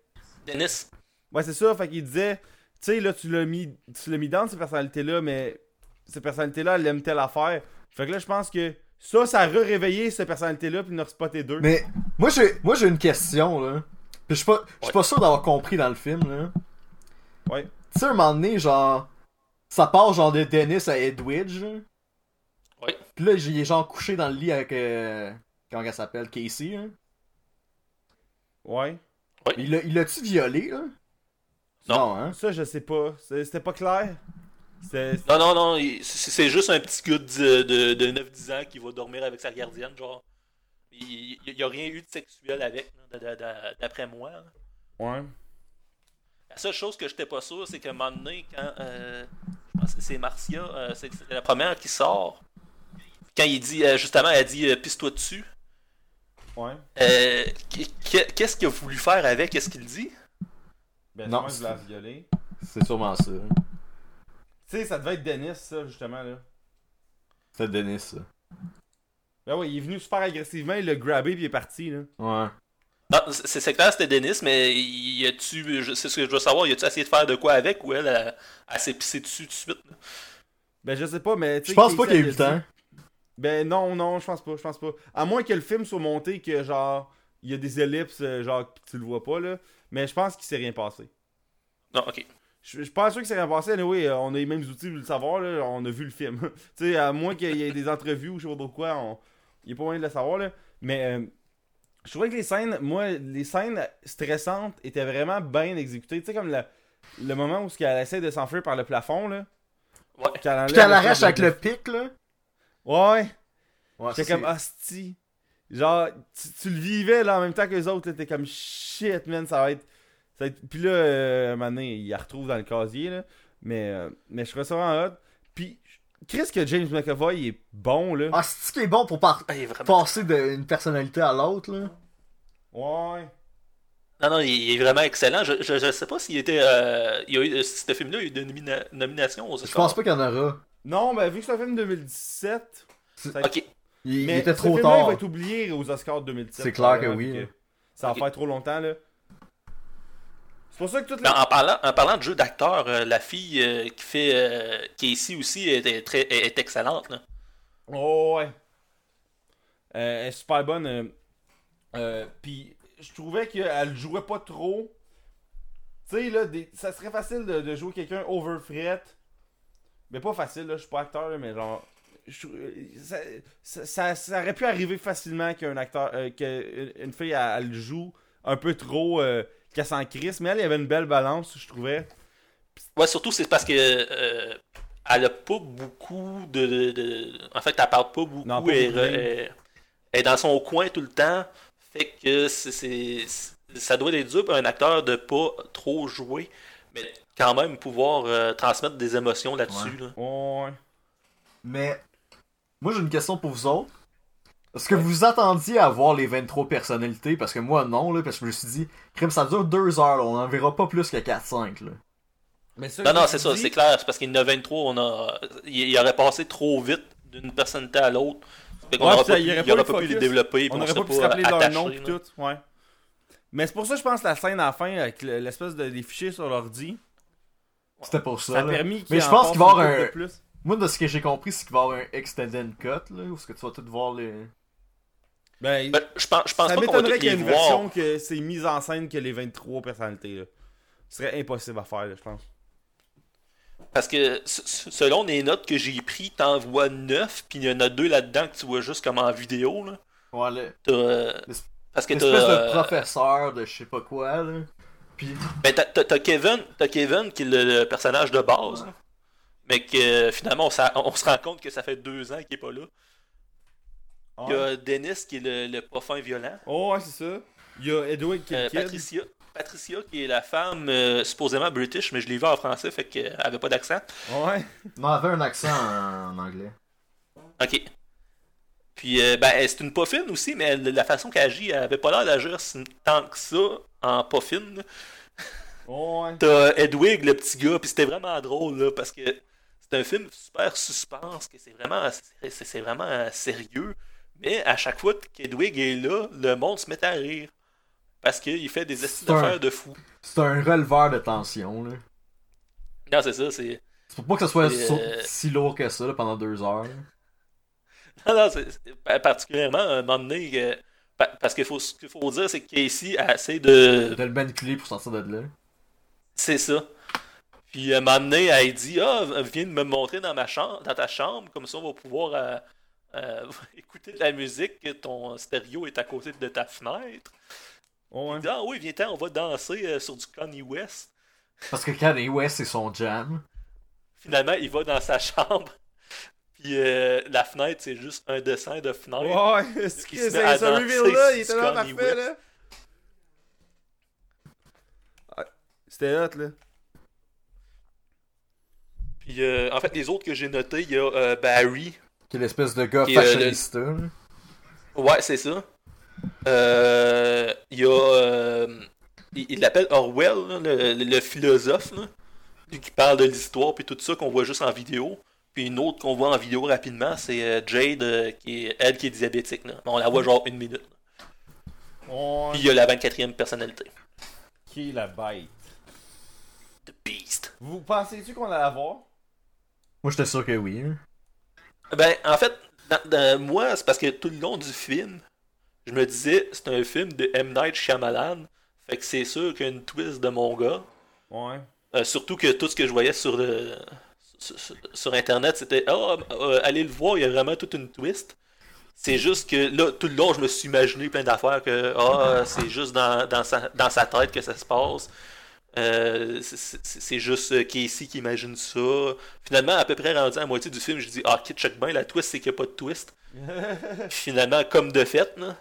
Dennis. Ouais, c'est ça, fait qu'il disait, tu sais, là, tu l'as mis, tu l'as mis dans ces personnalités-là, mais ces personnalités-là, elle aime telle affaire. Fait que là, je pense que ça, ça a re-réveillé cette personnalité-là, puis il en a spoté deux. Mais moi j'ai moi j'ai une question là. Puis je suis pas je suis pas sûr d'avoir compris dans le film là. Ouais. Tu sais un moment donné genre ça part genre de Dennis à Edwidge. là. Oui. Puis là il est genre couché dans le lit avec euh, comment elle s'appelle Casey. Là. Ouais. Mais il l'a il l'a-tu violé là? Non. hein? Ça, je sais pas. C'était pas clair. Non, non, non, il- c'est juste un petit gars de, de, de 9-10 ans qui va dormir avec sa gardienne, genre. Il n'y a rien eu de sexuel avec, d'après moi. là. Ouais. La seule chose que j'étais pas sûr, c'est qu'à un moment donné, quand euh, je pense que c'est Marcia, euh, c'est la première qui sort, quand il dit, euh, justement, elle dit euh, pisse-toi dessus. Ouais. Euh, qu'est- Qu'est-ce qu'il a voulu faire avec? Qu'est-ce qu'il dit? Ben, Non, je la violer. C'est sûrement ça. Tu sais, ça devait être Dennis, ça, justement, là. C'est Dennis ça. Ben ouais, il est venu super agressivement, il l'a grabé puis il est parti, là. Ouais. Non, c'est c'est clair, c'était Denis, mais y a-tu, c'est ce que je veux savoir, y a-tu essayé de faire de quoi avec ou elle, elle, elle s'est pissée dessus tout de suite là? Ben, je sais pas, mais. tu Je pense pas qu'il y a eu le temps. Ben, non, non, je pense pas, je pense pas. À moins que le film soit monté que, genre, il y a des ellipses, euh, genre, que tu le vois pas, là. Mais je pense qu'il s'est rien passé. Non, ok. Je je suis pas sûr que c'est rien passé. Anyway, euh, on a les mêmes outils pour le savoir. Là. On a vu le film. tu sais, à moins qu'il y ait des entrevues ou je sais pas quoi, on... il n'y a pas moyen de le savoir. Là. Mais euh, je trouvais que les scènes, moi, les scènes stressantes étaient vraiment bien exécutées. Tu sais, comme le, le moment où elle essaie de s'enfuir par le plafond. Là, Ouais. qu'elle enlève Puis qu'elle arrache avec de- le pic, là. Ouais, Ouais, j'étais ça, comme hostie. Genre, tu, tu le vivais là en même temps que les autres. là, T'es comme shit, man, ça va être. Puis là, euh, donné, il la retrouve dans le casier. Là. Mais, euh, mais je trouvais ça vraiment hot. Puis, Chris, que James McAvoy il est bon, là. Ah, c'est ce qui est bon pour par- Ah, il est vraiment... passer d'une personnalité à l'autre, là? Ouais. Non, non, il il est vraiment excellent. Je, je, je sais pas s'il était. euh, il y a eu, ce film-là, il y a eu des nomina- nominations aux Je Oscars. pense pas qu'il y en aura. Non, ben vu que c'est un film de 2017. ça- Ok. Il, il mais était ce trop film-là, il tard. va être oublié aux Oscars 2017. C'est clair que oui, hein. Ça va faire trop longtemps, là. C'est pour ça que toute la... en parlant, en parlant de jeu d'acteur, euh, la fille euh, qui fait euh, qui est ici aussi est, est très, est, excellente. Là. Oh, ouais. Elle est super bonne. Puis, je trouvais qu'elle jouait pas trop. Tu sais, là, des- ça serait facile de, de jouer quelqu'un overfret. Mais pas facile, là. Je suis pas acteur, là, mais genre. je- ça, ça, ça- ça aurait pu arriver facilement qu'un acteur. qu'une une fille, elle, elle joue un peu trop. Qu'elle s'en crisse. Mais elle, il y avait une belle balance, je trouvais. Ouais, surtout c'est parce que euh, elle a pas beaucoup de, de- de- En fait, elle parle pas beaucoup. Non, pas elle, est dans son coin tout le temps. Fait que c'est, c'est- ça doit être dur pour un acteur de pas trop jouer, mais quand même pouvoir euh, transmettre des émotions là-dessus. là. Ouais. Mais, moi j'ai une question pour vous autres. Est-ce que vous attendiez à voir les 23 personnalités? Parce que moi non, là, parce que je me suis dit, crime, ça dure 2 heures, là, on en verra pas plus que 4-5. là. Mais ça, Non, non, c'est ça, c'est clair. C'est parce qu'il y en a 23, on a... il, il aurait passé trop vite d'une personnalité à l'autre. Fait qu'on Ouais, aurait puis ça, pas pu, aurait il pas aurait eu pas de pu les développer. puis On on aurait serait pas pu se rappeler leur nom pis tout, ouais. Mais c'est pour ça que je pense que la scène à la fin avec le- l'espèce de des fichiers sur l'ordi, C'était pour ça. ça a permis qu'il Mais je en pense qu'il va y avoir un-. Moi, de ce que j'ai compris, c'est qu'il va y avoir un extended cut, là, où est-ce que tu vas tout voir les. Ben, Ben, je pense, je pense ça pas qu'on va y une voir. version que c'est mise en scène que les 23 personnalités là. Ce serait impossible à faire, là, je pense. Parce que selon les notes que j'ai pris, t'en vois 9, puis il y en a deux là-dedans que tu vois juste comme en vidéo. Là. Ouais, le- T'as, euh, parce que Une t'as, espèce de professeur de je sais pas quoi, là. Puis. ben, t'as, t'as- t'as Kevin, t'as Kevin qui est le, le personnage de base, là. mais que finalement on, se rend compte que ça fait deux ans qu'il est pas là. Il y a Dennis qui est le, le violent. Oh, ouais, c'est ça. Il y a Edward qui est Euh. Patricia, Patricia qui est la femme euh, supposément british, mais je l'ai vu en français, fait qu'elle avait pas d'accent. Ouais? Non, elle avait un accent en, anglais. Ok. Puis, euh, ben, c'est une poffine aussi, mais elle- la façon qu'elle agit, elle avait pas l'air d'agir tant que ça en poffine. Oh, ouais. T'as Edwig, le petit gars, puis c'était vraiment drôle, là, parce que c'est un film super suspense, que c'est vraiment, c'est, vraiment euh, sérieux. Mais à chaque fois qu'Edwig est là, le monde se met à rire. Parce qu'il fait des C'est un- affaires de fou. C'est un releveur de tension, là. Non, c'est ça, c'est. C'est pour pas que ça soit euh, si lourd que ça, là, pendant deux heures. Non, non, c'est, particulièrement, à un moment donné, pa- parce qu'il faut, ce qu'il faut dire, c'est que Casey a assez de. De le manipuler pour sortir de là. C'est ça. Puis à un moment donné, elle dit Ah, viens de me montrer dans ma chambre, dans ta chambre, comme ça on va pouvoir euh, euh, écouter de la musique, que ton stéréo est à côté de ta fenêtre. Oh, ouais. Il dit, ah oui, viens on va danser euh, sur du Kanye West. Parce que Kanye West, c'est son jam. Finalement, il va dans sa chambre. Puis euh, la fenêtre, c'est juste un dessin de fenêtre. Ouais, c'est Qui que se met à c'est ce danser il était là Kanye parfait, West. là. Ah, C'était hot, là. Puis euh, en fait, les autres que j'ai notés, il y a euh, Barry. Qui est l'espèce de gars euh, le- là. Ouais, c'est ça. Euh, il y a. euh, il l'appelle Orwell, là, le, le- philosophe, là, qui parle de l'histoire puis tout ça qu'on voit juste en vidéo. Puis une autre qu'on voit en vidéo rapidement, c'est euh, Jade, euh, qui est elle qui est diabétique. Là. On la voit genre une minute. Puis il y a la 24e personnalité. Qui est la bête? The Beast. Vous pensez-tu qu'on allait la voir? Moi, j'étais sûr que oui. hein. Ben, en fait, dans- dans- moi, c'est parce que tout le long du film, je me disais, c'est un film de M. Night Shyamalan. Fait que c'est sûr qu'il y a une twist de mon gars. Ouais. Euh, surtout que tout ce que je voyais sur le sur, sur- sur internet, c'était Ah, euh, allez le voir, il y a vraiment toute une twist. C'est juste que là, tout le long, je me suis imaginé plein d'affaires que ah, c'est juste dans, dans, sa, dans sa tête que ça se passe. Euh, c'est- juste euh, Casey qui imagine ça. Finalement, à peu près rendu à la moitié du film, je dis Ah, kid, check bien, la twist, c'est qu'il n'y a pas de twist. Puis finalement, comme de fait, là,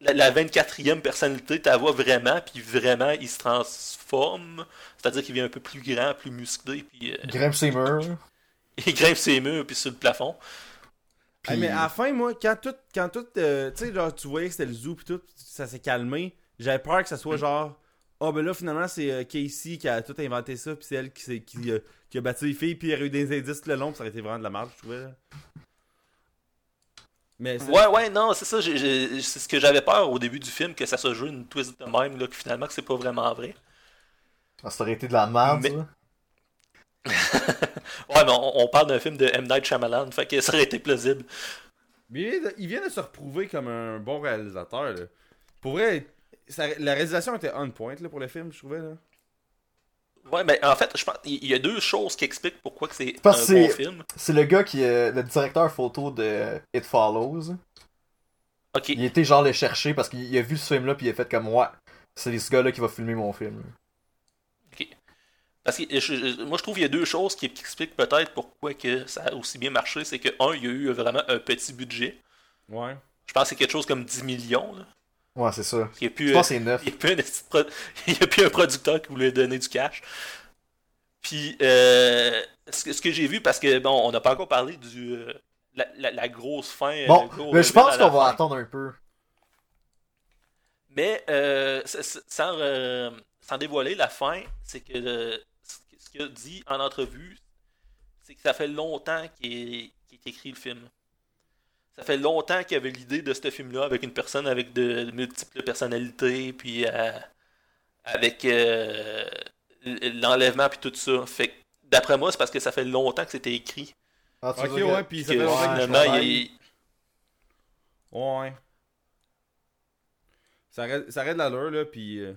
la, la 24e personnalité, tu la vois vraiment, puis vraiment, il se transforme. C'est-à-dire qu'il devient un peu plus grand, plus musclé, puis euh, Il grimpe ses murs. il grimpe ses murs, puis sur le plafond. Hey, Puis- mais à la fin, moi, quand tout, quand tout, euh, tu sais, genre, tu voyais que c'était le zoo pis tout, ça s'est calmé, j'avais peur que ça soit genre, oh ben là, finalement, c'est euh, Casey qui a tout inventé ça, pis c'est elle qui, euh, qui a battu les filles, pis il y aurait eu des indices tout le long, pis ça aurait été vraiment de la merde, je trouvais. là. Mais Ouais, ouais, non, c'est ça. C'est ce que j'avais peur au début du film, que ça se joue une twist de même, là, que finalement, que c'est pas vraiment vrai. Ah, ça aurait été de la merde, Mais- ça. Ouais, mais on, on parle d'un film de M. Night Shyamalan, fait que ça aurait été plausible. Mais il vient, de, il vient de se reprouver comme un bon réalisateur, là. Pour vrai, ça- la réalisation était on point, là, pour le film, je trouvais, là. Ouais, mais en fait, je pense il y a deux choses qui expliquent pourquoi que c'est un Parce que bon c'est- film. C'est le gars qui est le directeur photo de It Follows. Ok, Il était genre le chercher parce qu'il a vu ce film-là puis il a fait comme ouais, c'est ce gars-là qui va filmer mon film. Parce que je- je- moi, je trouve qu'il y a deux choses qui, qui expliquent peut-être pourquoi que ça a aussi bien marché. C'est que, un, il y a eu vraiment un petit budget. Ouais. Je pense que c'est quelque chose comme 10 millions. Là. Ouais, c'est ça. Il n'y a, plus, Je euh, pense que c'est neuf. il y a plus un a plus producteur qui voulait donner du cash. Puis, euh, ce que, j'ai vu, parce que, bon, on n'a pas encore parlé du. euh, la, la- la grosse fin. euh, Bon, gros mais je reveal pense qu'on va fin. attendre un peu. Mais euh, sans, euh, sans dévoiler la fin, c'est que le- ce qu'il a dit en entrevue, c'est que ça fait longtemps qu'il est, qu'il est écrit le film. Ça fait longtemps qu'il avait l'idée de ce film-là avec une personne avec de multiples personnalités, puis euh, avec euh, l'enlèvement puis tout ça. Fait que, d'après moi, c'est parce que ça fait longtemps que c'était écrit. Ah, Ok, dire- ouais, puis ça que fait longtemps que je finalement, il- Ouais. Ça arrête, ça arrête l'allure, là, puis... euh,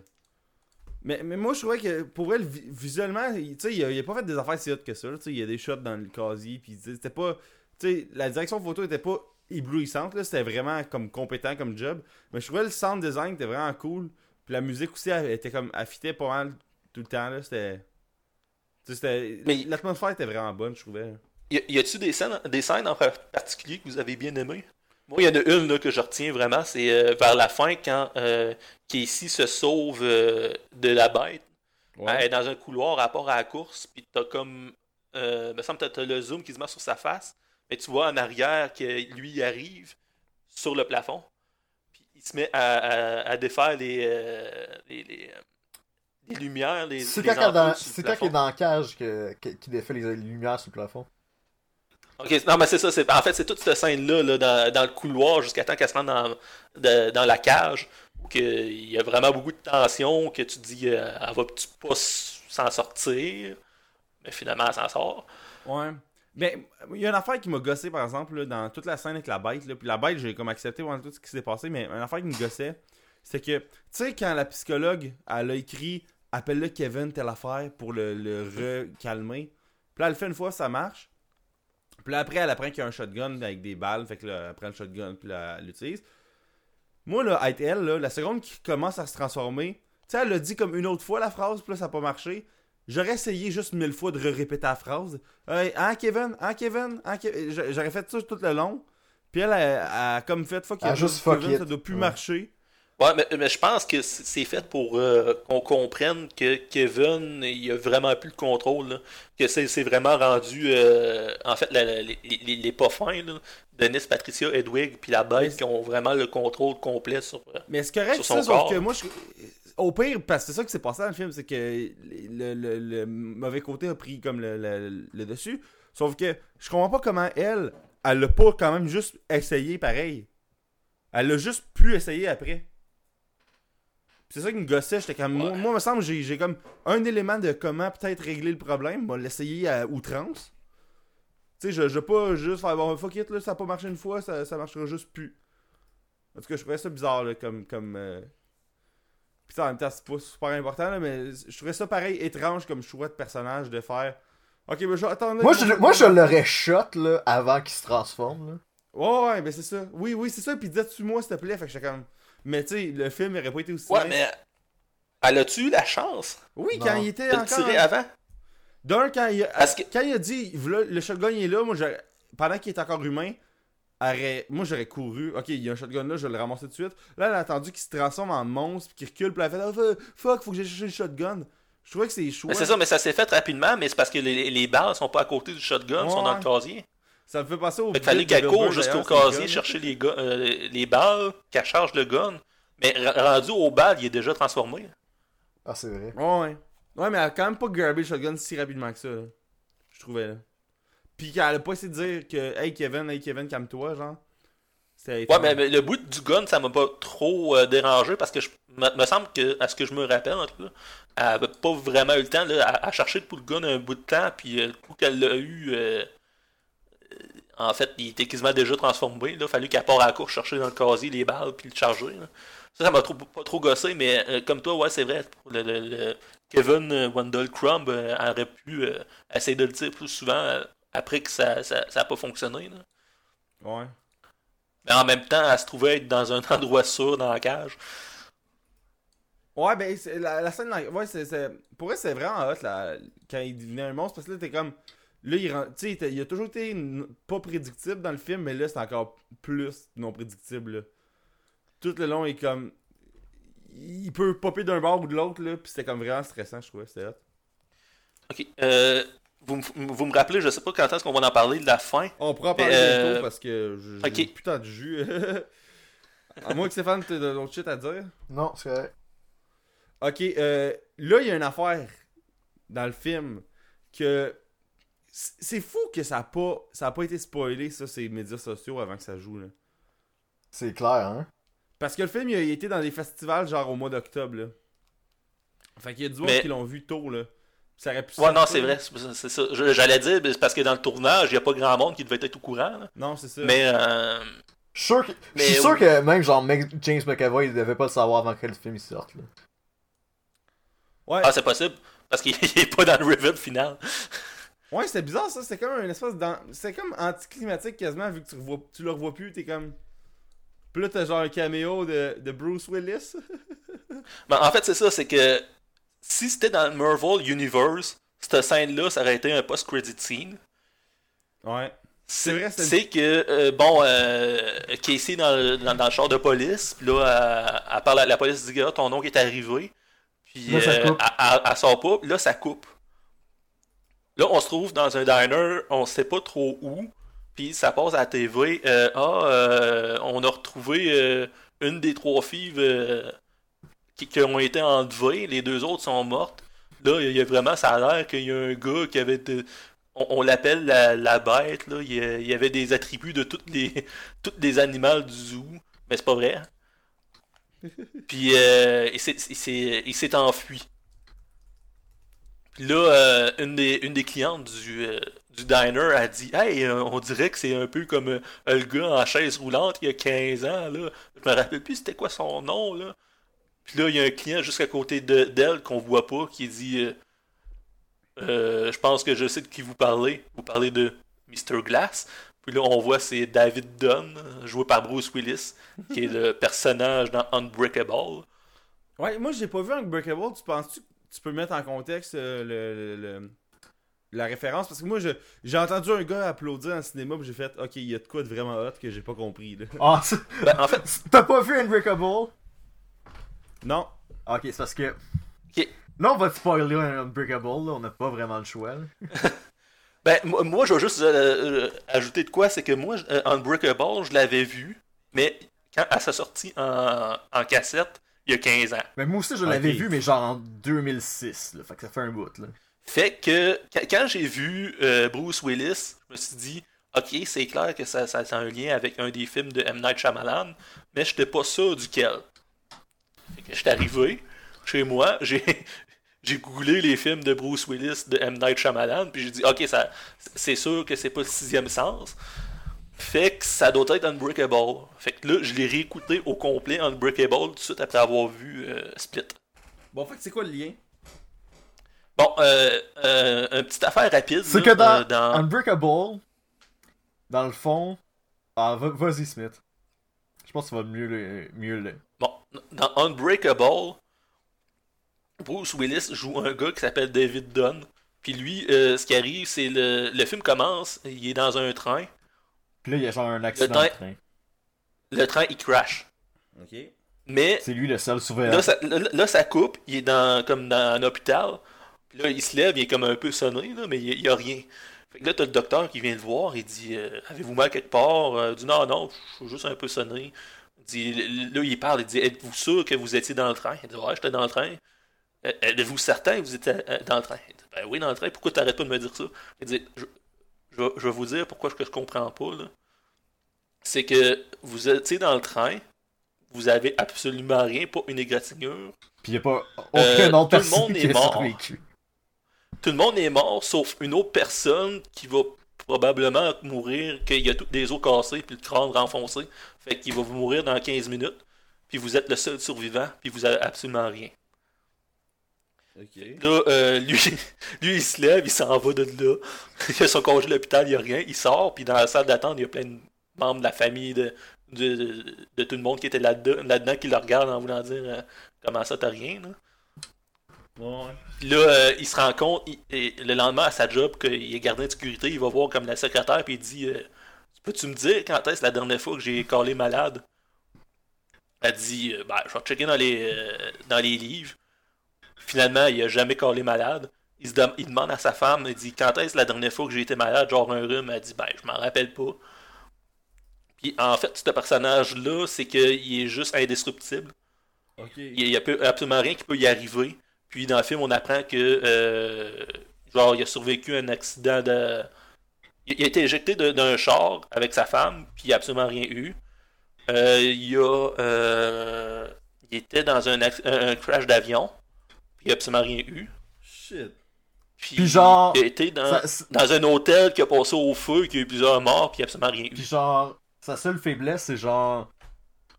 Mais, mais moi, je trouvais que, pour elle, vi- visuellement, il- tu sais, il, a- il a pas fait des affaires si hot que ça, là, tu sais, il y a des shots dans le casier, puis tu sais, c'était pas... Tu sais, la direction photo était pas éblouissante, là, c'était vraiment comme compétent comme job, mais je trouvais le sound design était vraiment cool, puis la musique aussi, elle était comme, elle fitait pas mal tout le temps, là, c'était... Mais- L'atmosphère était vraiment bonne, je trouvais. Y a-tu des scènes, des scènes en particulier que vous avez bien aimées? Moi, il y en a une là, que je retiens vraiment, c'est euh, vers la fin quand euh, Casey se sauve euh, de la bête. Elle est dans un couloir à rapport à la course, puis t'as comme. Euh, me semble que t'as le zoom qui se met sur sa face, mais tu vois en arrière que lui il arrive sur le plafond, puis il se met à, à- à défaire les, euh, les, les, euh, les lumières, les, C'est les quand, qu'il est dans- ampoules sur le c'est quand qu'il est plafond. dans la cage que, que- qu'il défait les lumières sur le plafond? Ok, non, mais c'est ça. c'est- En fait, c'est toute cette scène-là là, dans, dans le couloir jusqu'à temps qu'elle se rende dans, de- dans la cage. Où que il y a vraiment beaucoup de tension. Que tu te dis, euh, elle va tu pas s'en sortir. Mais finalement, elle s'en sort. Ouais. Mais il y a une affaire qui m'a gossé, par exemple, là, dans toute la scène avec la bête. Là, puis la bête, j'ai comme accepté pendant tout ce qui s'est passé, mais une affaire qui me gossait, c'est que, tu sais, quand la psychologue, elle a écrit Appelle-le Kevin, telle affaire, pour le, le recalmer. Puis là, elle le fait une fois, ça marche. Puis là, après, elle apprend qu'il y a un shotgun avec des balles. Fait que là, elle prend le shotgun, puis elle l'utilise. Moi, là, être elle, la seconde qui commence à se transformer, tu sais, elle l'a dit comme une autre fois la phrase, puis là, ça n'a pas marché. J'aurais essayé juste mille fois de répéter la phrase. Hey, hein, Kevin? Hein, Kevin? Hein, Ke- J'a- J'aurais fait ça tout le long. Puis elle, a comme fait fuck Elle a Kevin, juste fuck Kevin, it. ça doit plus Ouais. marcher. Ouais, mais, mais je pense que c'est fait pour euh, qu'on comprenne que Kevin, il a vraiment plus le contrôle. là. Que c'est vraiment rendu. euh, en fait, la- la- les, les, les pas fins, là, Denis, Patricia, Edwig, puis la bête, qui ont vraiment le contrôle complet sur. euh, Mais c'est correct, Sur ça, son sauf corps. que moi, je... au pire, parce que c'est ça qui s'est passé dans le film, c'est que le, le- le mauvais côté a pris comme le, le- dessus. Sauf que je comprends pas comment elle, elle l'a pas quand même juste essayé pareil. Elle l'a juste plus essayé après. c'est ça qui me gossait. J'étais comme. Moi, Ouais. moi, me semble, j'ai j'ai comme un élément de comment peut-être régler le problème. L'essayer à outrance. Tu sais, je, je vais pas juste faire bon, fuck it, là, ça a pas marché une fois, ça, ça marchera juste plus. En tout cas, je trouvais ça bizarre, là, comme. comme euh... Puis en même temps, c'est pas super important, là, mais je trouvais ça pareil étrange comme choix de personnage de faire. Ok, ben je vais attendre. Moi, je, moi, je l'aurais shot, là, avant qu'il se transforme, là. Ouais, ouais, ben c'est ça. Oui, oui, c'est ça. Puis dis-tu-moi, s'il te plaît. Fait que j'étais comme. Mais tu sais, le film aurait pas été aussi. Ouais, nice. mais elle a-tu eu la chance? Oui, Non. quand il était de encore. tirer avant? D'un, quand il a, que- quand il a dit le shotgun il est là, moi j'aurais- pendant qu'il est encore humain, aurait- moi j'aurais couru. Ok, il y a un shotgun là, je vais le ramasser tout de suite. Là, elle a attendu qu'il se transforme en monstre, puis qu'il recule, puis elle a fait Ah, fuck, faut que j'aille chercher le shotgun. Je trouvais que c'est. Mais c'est ça, mais ça s'est fait rapidement, mais c'est parce que les, les balles sont pas à côté du shotgun, sont dans le Ouais. casier. Ça me fait passer au. Fait qu'il fallait qu'elle court jusqu'au casier, chercher les, euh, les balles, qu'elle charge le gun. Mais rendu au bal, il est déjà transformé. Ah, c'est vrai. Ouais, ouais. Ouais, mais elle a quand même pas grabé le shotgun si rapidement que ça, là. Je trouvais, là. Puis qu'elle a pas essayé de dire que Hey Kevin, hey Kevin, calme-toi, genre. Ouais, mais, mais le bout du gun, ça m'a pas trop euh, dérangé parce que je me, semble que, à ce que je me rappelle, en tout cas, elle avait pas vraiment eu le temps là, à, à chercher pour le gun un bout de temps, puis euh, le coup qu'elle l'a eu, euh, en fait, il était quasiment déjà transformé. Il a fallu qu'elle part à la course chercher dans le casier les balles puis le charger. là. Ça, ça m'a trop- pas trop gossé, mais comme toi, ouais, c'est vrai. Le, le- le- Kevin Wendell Crumb aurait pu essayer de le dire plus souvent après que ça n'a ça, ça a pas fonctionné. là. Ouais. Mais en même temps, elle se trouvait être dans un endroit sûr dans la cage. Ouais, ben, la, la scène, ouais, c'est, c'est- pour vrai, c'est vraiment hot, là, quand il devenait un monstre, parce que là, t'es comme, là, il, rend- tu sais, il a toujours été pas prédictible dans le film, mais là, c'est encore plus non prédictible, là. Tout le long, il est comme, il peut popper d'un bord ou de l'autre, là, pis c'était comme vraiment stressant, je trouvais, c'était hot. Ok. Euh, vous, me- vous me rappelez, je sais pas quand est-ce qu'on va en parler de la fin. On pourra en parler Euh, bientôt, parce que j'ai tant de jus. à moins que Stéphane, t'aies d'autres shit à dire. Non, c'est vrai. Ok, euh, là, il y a une affaire dans le film que. C'est fou que ça a pas, ça a pas été spoilé, ça, ces médias sociaux avant que ça joue, là. C'est clair, hein? Parce que le film, il a été dans des festivals, genre au mois d'octobre, là. Fait qu'il y a du monde Mais- qui l'ont vu tôt, là. Ça aurait pu Ouais, non, c'est vrai, c'est ça. Je- J'allais dire, c'est parce que dans le tournage, il n'y a pas grand monde qui devait être au courant. là. Non, c'est ça. Mais, euh, Je suis sûr que, je Mais suis sûr oui. que même genre James McAvoy il devait pas le savoir avant que le film il sorte. Là. Ouais, ah, c'est possible. Parce qu'il n'est pas dans le reveal final. ouais c'était bizarre, ça. C'était comme une espèce d'an- C'était comme anticlimatique quasiment, vu que tu, revois... tu le revois plus, t'es comme. Puis là, t'as genre un caméo de, de Bruce Willis. Mais en fait, c'est ça, c'est que si c'était dans le Marvel Universe, cette scène-là, ça aurait été un post-credit scene. ouais. C'est vrai, c'est- c'est que, euh, bon, euh, Casey dans le, dans, dans le char de police, puis là, elle, elle parle à la police, dit, Ah, ton oncle est arrivé. Puis Là, ça euh, coupe. elle, elle- elle sort pas, puis là, ça coupe. Là, on se trouve dans un diner, on sait pas trop où, puis ça passe à la TV. euh, ah, euh, on a retrouvé euh, une des trois filles euh, qui, qui ont été enlevées, les deux autres sont mortes. Là, il y a vraiment, ça a l'air qu'il y a un gars qui avait de- on, on l'appelle la, la bête, là. Il y, avait des attributs de toutes les, toutes les animaux du zoo, mais c'est pas vrai. Puis euh, il s'est- enfui. Puis là, euh, une, des, une des clientes du, euh, du diner a dit Hey, euh, on dirait que c'est un peu comme le gars en chaise roulante il y a 15 ans. Là. Je me rappelle plus c'était quoi son nom. là. Puis là, il y a un client juste à côté de- d'elle qu'on voit pas qui dit euh, euh, Je pense que je sais de qui vous parlez. Vous parlez de Mr. Glass. Puis là, on voit c'est David Dunn, joué par Bruce Willis, qui est le personnage dans Unbreakable. Ouais, moi j'ai pas vu Unbreakable. Tu penses-tu que tu peux mettre en contexte euh, le, le- le- la référence? Parce que moi je- j'ai entendu un gars applaudir dans le cinéma puis j'ai fait Ok, il y a de quoi de vraiment hot que j'ai pas compris. Là. Ah, Ben, en fait, t'as pas vu Unbreakable? Non. Ok, c'est parce que. Ok. Là, on va te spoiler un Unbreakable, là, on n'a pas vraiment le choix. là. Ben, moi, moi, je vais juste euh, euh, ajouter de quoi, c'est que moi, euh, Unbreakable, je l'avais vu, mais quand à sa sortie en, en cassette, il y a 15 ans. Mais moi aussi, je l'avais vu, mais genre en 2006, là. Fait que ça fait un bout, là. Fait que quand, j'ai vu euh, Bruce Willis, je me suis dit, ok, c'est clair que ça, ça, ça a un lien avec un des films de M. Night Shyamalan, mais je n'étais pas sûr duquel. Que j'étais arrivé chez moi, j'ai j'ai googlé les films de Bruce Willis de M. Night Shyamalan, puis j'ai dit, ok, ça, c'est sûr que c'est pas le sixième sens. Fait que ça doit être Unbreakable. Fait que là, je l'ai réécouté au complet Unbreakable tout de suite après avoir vu euh, Split. Bon, fait que c'est quoi le lien? Bon, euh, euh, une petite affaire rapide. C'est que dans, euh, dans- Unbreakable, dans le fond. Ah, va- vas-y, Smith. Je pense que ça va mieux le. Mieux le... Bon, dans Unbreakable, Bruce Willis joue un gars qui s'appelle David Dunn. Puis lui, euh, ce qui arrive, c'est le, le film commence, il est dans un train. Puis là, il y a genre un accident train- de train. Le train, il crash. Ok. Mais C'est lui le seul surveillant. là ça, là, là, ça coupe, il est dans, comme dans un hôpital. Puis là, il se lève, il est comme un peu sonné, là, mais il n'y a, rien. Fait que là, t'as le docteur qui vient le voir, il dit euh, Avez-vous mal quelque part? Euh, Il dit Non, non, je suis juste un peu sonné. Dit, là, il parle, il dit Êtes-vous sûr que vous étiez dans le train? Il dit Ouais, j'étais dans le train. Euh, Êtes-vous certain que vous étiez euh, dans le train? Dit, Ben oui, dans le train, pourquoi t'arrêtes pas de me dire ça? Il dit Je, je vais, je vais vous dire pourquoi je, je comprends pas, là. C'est que vous étiez dans le train, vous avez absolument rien, pas une égratignure. Puis il y a pas Euh, aucune autre tout le personne monde qui est mort. Tout le monde est mort, sauf une autre personne qui va probablement mourir, qu'il y a toutes des os cassés, puis le crâne renfoncé. Fait qu'il va vous mourir dans 15 minutes, puis vous êtes le seul survivant, puis vous avez absolument rien. Là, euh, lui, lui, il se lève, il s'en va de là. Il a son congé de l'hôpital, il n'y a rien. Il sort, puis dans la salle d'attente, il y a plein de membres de la famille, de, de, de- de tout le monde qui était là-dedans, là-dedans qui le regardent en voulant dire euh, Comment ça, t'as rien là? Ouais. Puis là, euh, il se rend compte, il- et le lendemain à sa job, qu'il est gardien de sécurité, il va voir comme la secrétaire, puis il dit euh, Peux-tu me dire quand est-ce la dernière fois que j'ai collé malade? Elle dit euh, Ben, je vais checker dans les, euh, dans les livres. Finalement, il a jamais collé malade. Il, se dem- il demande à sa femme Il dit Quand est-ce la dernière fois que j'ai été malade, genre un rhume Elle dit Ben, je m'en rappelle pas. Puis en fait, ce personnage-là, c'est qu'il est juste indestructible. Il n'y a absolument rien qui peut y arriver. Puis dans le film, on apprend que euh, genre il a survécu à un accident de. Il a été éjecté d'un char avec sa femme, puis il n'y a absolument rien eu. Euh, il a euh, il était dans un, un- crash d'avion, puis il n'y a absolument rien eu. Shit. Puis, Puis genre, il a été dans, Ça- dans un hôtel qui a passé au feu, qui a eu plusieurs morts, puis il n'y a absolument rien eu. Puis genre, sa seule faiblesse, c'est genre.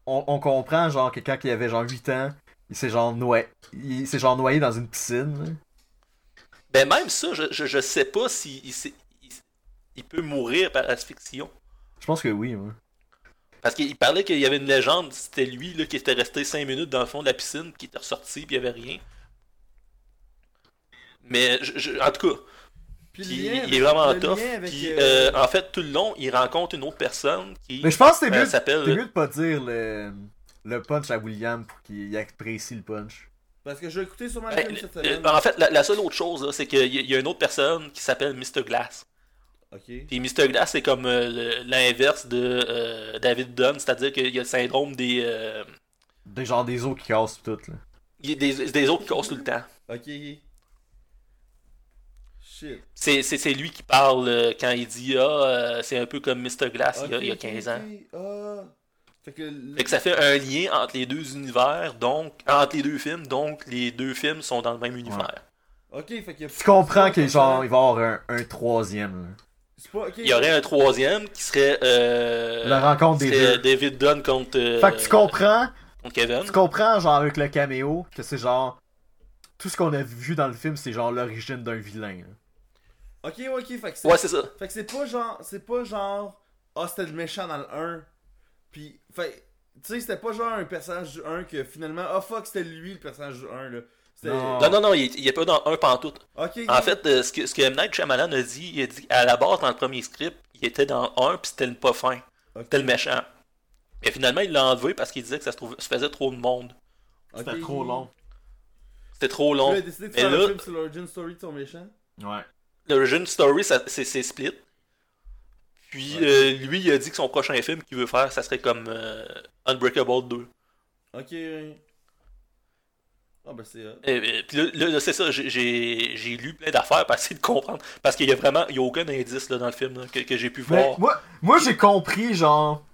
On, on comprend genre que quand il avait genre 8 ans, il s'est genre noyé. Il s'est genre noyé dans une piscine. là. Ben même ça, je, je, je sais pas s'il il, s'est- il- il peut mourir par asphyxion. Je pense que oui, moi. Parce qu'il parlait qu'il y avait une légende, c'était lui là, qui était resté 5 minutes dans le fond de la piscine, qui était ressorti, puis il n'y avait rien. Mais je- je- en tout cas, Puis lien il est vraiment tough. Puis, euh, euh, en fait, tout le long, il rencontre une autre personne qui Mais je pense que c'est euh, mieux, c'est mieux de pas dire le, le punch à William pour qu'il apprécie le punch. Parce que j'ai écouté sûrement le Ben, film cette euh, semaine. en fait, la, la seule autre chose, là, c'est qu'il y, y a une autre personne qui s'appelle Mr. Glass. Ok. Puis Mr. Glass, c'est comme euh, le- l'inverse de euh, David Dunn, c'est-à-dire qu'il y a le syndrome des, euh, Des genre des os qui cassent tout là. il y a des, des autres qui cassent tout le temps. Ok. Shit. C'est, c'est, c'est lui qui parle euh, quand il dit Ah, euh, c'est un peu comme Mr. Glass il, y a, Ok, il y a ok, 15 ok. ans. Ah. Fait que. le- Fait que ça fait un lien entre les deux univers, donc entre les deux films, donc les deux films sont dans le même univers. Ok, fait que. Tu comprends qu'il genre, il va y avoir un, un troisième. pas. Ok. Il y aurait un troisième qui serait, euh, La rencontre des deux. David Dunn contre, euh, Fait que tu comprends, contre Kevin. tu comprends genre avec le caméo que c'est genre tout ce qu'on a vu dans le film c'est genre l'origine d'un vilain. là. Ok, ok. Fait que c'est. Ouais, c'est ça. Fait que c'est pas genre. C'est pas genre. Ah, c'était le méchant dans le 1. Puis. Fait. Tu sais, c'était pas genre un personnage du 1 que finalement. Ah, fuck, c'était lui le personnage du 1 là. Non. Non, non, non, il, il est pas dans un pantoute. Ok. ok. En fait, euh, ce, que, ce que M. Night Shyamalan a dit, il a dit à la base, dans le premier script, il était dans un, puis c'était le pas fin. C'était le méchant. Mais finalement, il l'a enlevé parce qu'il disait que ça se, trouvait- ça faisait trop de monde. Ok. C'était trop long. C'était trop long. là, il a décidé de Mais faire là- un film sur l'origin story de son méchant. Ouais. L'origin story, c'est split. Puis Ouais. euh, lui, il a dit que son prochain film qu'il veut faire, ça serait comme euh, Unbreakable 2. Ok. Ah, ben c'est. hot. Et, et- puis là, là, là, c'est ça, j'ai- lu plein d'affaires pour essayer de comprendre. Parce qu'il y a vraiment, il y a aucun indice là, dans le film là, que, que j'ai pu Mais voir. moi, moi j'ai compris genre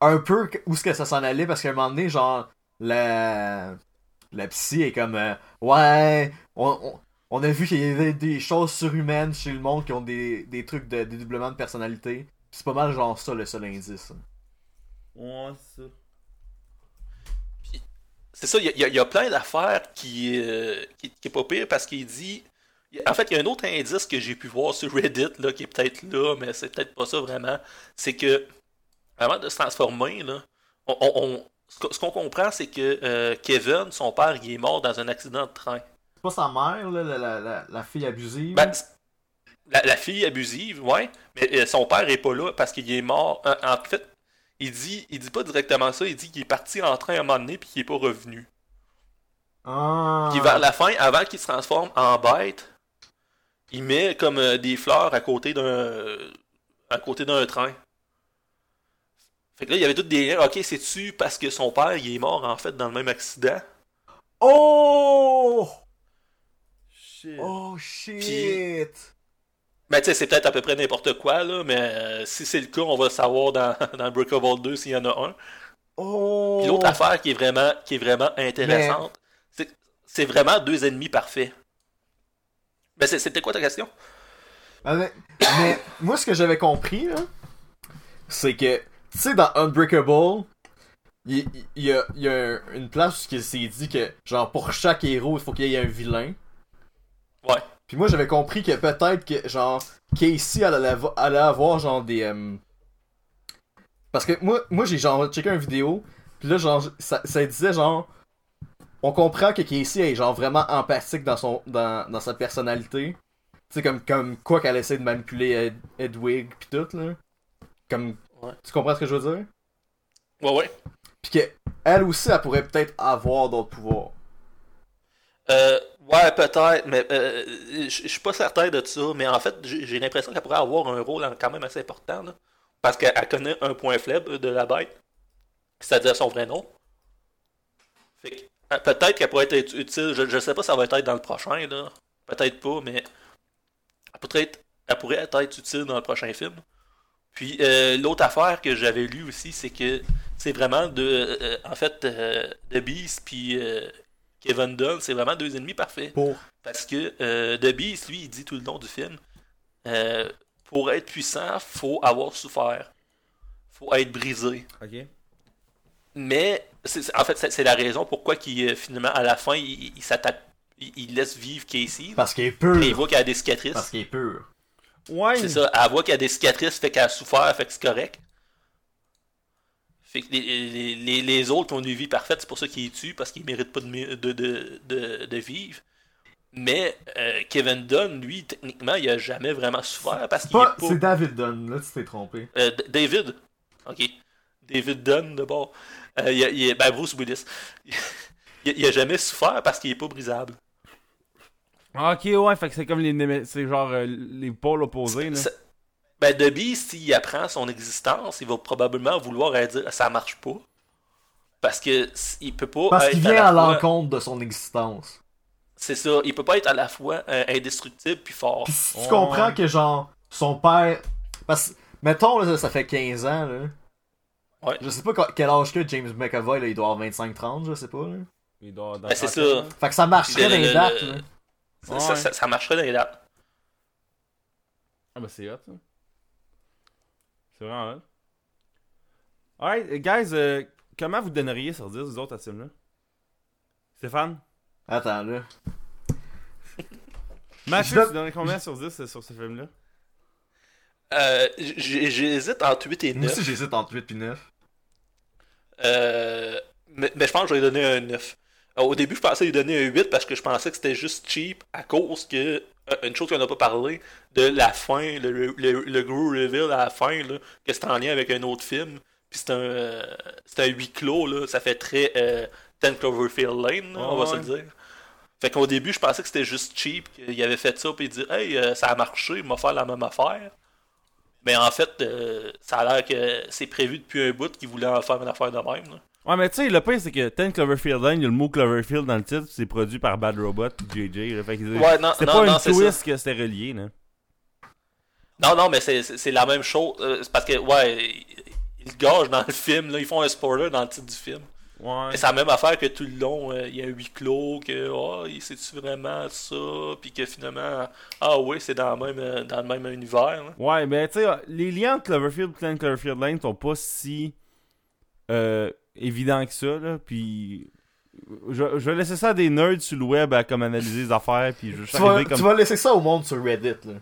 un peu où ce que ça s'en allait parce qu'à un moment donné genre la, la psy est comme, euh, ouais, on, on, on a vu qu'il y avait des choses surhumaines chez le monde qui ont des, des trucs de dédoublement de personnalité. C'est pas mal genre ça le seul indice. Ouais, c'est ça. C'est ça, il y, a- y y plein d'affaires qui, euh, qui, qui est pas pire parce qu'il dit. En fait, il y a un autre indice que j'ai pu voir sur Reddit, là, qui est peut-être là, mais c'est peut-être pas ça vraiment. C'est que, avant de se transformer, là, on, ce qu'on comprend, c'est que euh, Kevin, son père, il est mort dans un accident de train. C'est pas sa mère, là, la, la, la, la fille abusive. Ben, la, fille abusive, ouais, mais euh, son père est pas là parce qu'il est mort. En, en fait, il dit, il dit pas directement ça, il dit qu'il est parti en train à un moment donné puis qu'il est pas revenu. ah. Puis vers la fin, avant qu'il se transforme en bête, il met comme euh, des fleurs à côté d'un à côté d'un train. Fait que là, il y avait toutes des liens. Ok, c'est-tu parce que son père il est mort en fait dans le même accident? Oh! Shit. Oh shit! Ben tu sais, c'est peut-être à peu près n'importe quoi là, mais euh, si c'est le cas, on va le savoir dans, dans Breakable 2 s'il y en a un. Oh! Puis l'autre affaire qui est vraiment, qui est vraiment intéressante, c'est c'est vraiment deux ennemis parfaits. Ben c'était quoi ta question? Ah, Mais, mais moi, ce que j'avais compris, là, c'est que, tu sais, dans Unbreakable, il y, a, y a un- une place où il s'est dit que, genre, pour chaque héros, il faut qu'il y ait un vilain. Ouais. Puis moi, j'avais compris que peut-être que, genre, Casey allait, avo- allait avoir, genre, des... euh, Parce que moi, moi j'ai, genre, checké une vidéo, puis là, genre, ça, ça disait, genre... On comprend que Casey est, genre, vraiment empathique dans, son, dans, dans sa personnalité. Tu sais, comme, comme quoi qu'elle essaie de manipuler Ed- Edwig pis tout, là. Comme... Ouais. Tu comprends ce que je veux dire? Ouais, ouais. Pis que, elle aussi, elle pourrait peut-être avoir d'autres pouvoirs. Euh, ouais, peut-être, mais euh, je suis pas certain de ça. Mais en fait, j'ai l'impression qu'elle pourrait avoir un rôle quand même assez important. là. parce qu'elle elle connaît un point faible de la bête, c'est-à-dire son vrai nom. Fait que, euh, peut-être qu'elle pourrait être utile. Je, je sais pas si ça va être dans le prochain, là. Peut-être pas, mais elle pourrait, être, elle pourrait être utile dans le prochain film. Puis euh, l'autre affaire que j'avais lu aussi, c'est que c'est vraiment de, euh, en fait, euh, The Beast puis euh, Kevin Dunn, c'est vraiment deux ennemis parfaits. Pour. Parce que euh, The Beast, lui, il dit tout le long du film, euh, pour être puissant, faut avoir souffert, faut être brisé. Ok. Mais en fait, c'est c'est la raison pourquoi qu'il euh, finalement à la fin il, il s'attaque, il, il laisse vivre Casey. Parce qu'il est pur. Et il voit qu'elle a des cicatrices. Parce qu'il est pur. Ouais. C'est ça, elle voit qu'elle a des cicatrices, fait qu'elle a souffert, fait que c'est correct. Fait que les, les, les, les autres ont une vie parfaite, c'est pour ça qu'ils les tuent, parce qu'ils méritent pas de, de, de, de, vivre. Mais euh, Kevin Dunn, lui, techniquement, il a jamais vraiment souffert parce qu'il Pas, est pas. c'est David Dunn, là, tu t'es trompé. Euh, David. Ok. David Dunn, d'abord. Euh, il a- il a- ben, Bruce Willis. il, a, il a jamais souffert parce qu'il est pas brisable. Ok, ouais, fait que c'est comme les. C'est genre euh, les pôles opposés, là. Ben, The Beast, s'il apprend son existence, il va probablement vouloir dire ça marche pas. Parce que il peut pas Parce qu'il vient à fois- l'encontre de son existence. C'est ça, il peut pas être à la fois euh, indestructible puis fort. Pis si tu Ouais. comprends que, genre, son père. Parce que, mettons, là, ça fait 15 ans, là. Ouais. Je sais pas quel âge que James McAvoy, là, il doit avoir 25-30, je sais pas, là. Il doit dans Ben, c'est ça. là. Fait que ça marcherait Le- dans les le- dates, le- là. Ça, Ouais. ça, ça- ça marcherait dans les dates. Ah, bah c'est hot, ça. C'est vraiment hot. Alright, euh, guys, euh, comment vous donneriez sur 10 vous autres à ce film-là? Stéphane? Attends, là. Mathieu, donne- tu donnerais combien sur 10 euh, sur ce film-là? Euh, J'hésite entre 8 et Moi 9. aussi, j'hésite entre 8 et 9. Euh, mais, mais je pense que je vais donner un 9. Euh, Au début, je pensais lui donner un 8 parce que je pensais que c'était juste cheap à cause que, euh, une chose qu'on n'a pas parlé, de la fin, le, le, le gros reveal à la fin, là, que c'est en lien avec un autre film. Puis c'est un, euh, c'est un huis clos, là, ça fait très euh, 10 Cloverfield Lane, là, on va Ouais, se le dire. Fait qu'au début, je pensais que c'était juste cheap, qu'il avait fait ça, puis il dit Hey, euh, ça a marché, il m'a fait la même affaire. Mais en fait, euh, ça a l'air que c'est prévu depuis un bout qu'il voulait en faire une affaire de même. là. Ouais, mais tu sais, le pire, c'est que 10 Cloverfield Lane, il y a le mot Cloverfield dans le titre, c'est produit par Bad Robot et JJ. Là, fait que Ouais, non, non, pas non, une c'est twist que c'était relié, là. Non, non, mais c'est- c'est c'est la même chose. euh, c'est parce que, ouais, ils gagent dans le film. Là, ils font un spoiler dans le titre du film. Ouais. C'est la même affaire que tout le long, euh, il y a un huis clos, que oh, c'est-tu vraiment ça, puis que finalement, ah oui, c'est dans, le même, euh, dans le même univers. là. Ouais, mais tu sais, les liens entre Cloverfield et Cloverfield Lane sont pas si euh, évidents que ça, là. Puis. Je, je vais laisser ça à des nerds sur le web à comme analyser les affaires, puis je Tu vas, comme. tu vas laisser ça au monde sur Reddit, là.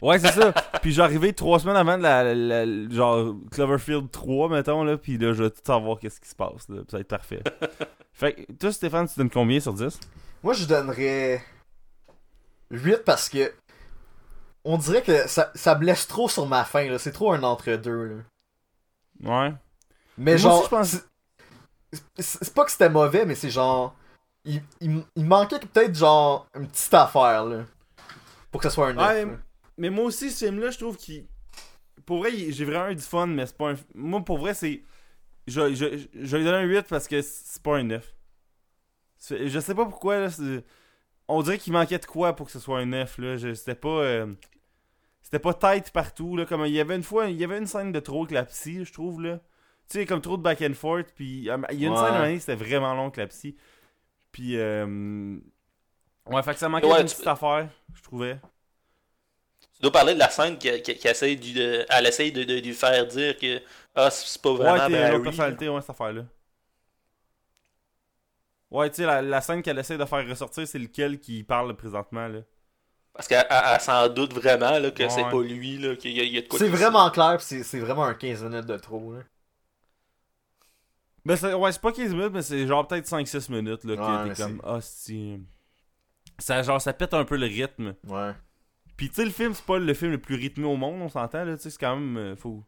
Ouais, c'est ça. puis je vais arriver trois semaines avant de la, la- la- genre Cloverfield 3, mettons, là, puis là, je vais tout savoir qu'est-ce qui se passe, là, puis ça va être parfait. fait que, toi, Stéphane, tu donnes combien sur 10 Moi, je donnerais 8 parce que on dirait que ça, ça blesse trop sur ma fin, là. C'est trop un entre-deux, là. Ouais. Mais Moi genre, aussi, je pense- c'est- pas que c'était mauvais, mais c'est genre, il, il, il manquait peut-être genre une petite affaire, là. Pour que ça soit un Ouais, 9. là. Mais moi aussi, ce film-là, je trouve qu'il. Pour vrai, j'ai vraiment eu du fun, mais c'est pas un. Moi, pour vrai, c'est. Je, je, je, lui donner un 8 parce que c'est pas un 9. C'est- Je sais pas pourquoi, là. On dirait qu'il manquait de quoi pour que ce soit un 9, là. C'était pas. euh, C'était pas tight partout, là. Comme il y avait une fois, il y avait une scène de trop avec la psy, je trouve, là. Tu sais, comme trop de back and forth, puis. euh, Il y a une Ouais. scène donné, c'était vraiment long avec la psy. Puis. euh, Ouais, fait que ça manquait Ouais, tu- petite affaire, je trouvais. Tu dois parler de la scène qui, qui essaye de, de- elle essaye de, de lui faire dire que ah, c'est pas vraiment Ouais, t'es Barry. personnalité, ouais, cette affaire-là. Ouais, tu sais, la, la scène qu'elle essaie de faire ressortir, c'est lequel qui parle présentement, là? Parce qu'elle elle- elle s'en doute vraiment là, que c'est Ouais. pas lui, là, qu'il y, y a de quoi C'est vraiment clair, pis c'est c'est vraiment un 15 minutes de trop, là. Ben, c'est- ouais, c'est pas 15 minutes, mais c'est genre peut-être 5-6 minutes, là, que mais t'es comme, ah, si. Ça, genre, ça pète un peu le rythme. Ouais. Pis, tu sais, le film, c'est pas le film le plus rythmé au monde, on s'entend, là, tu sais, c'est quand même. euh, faut.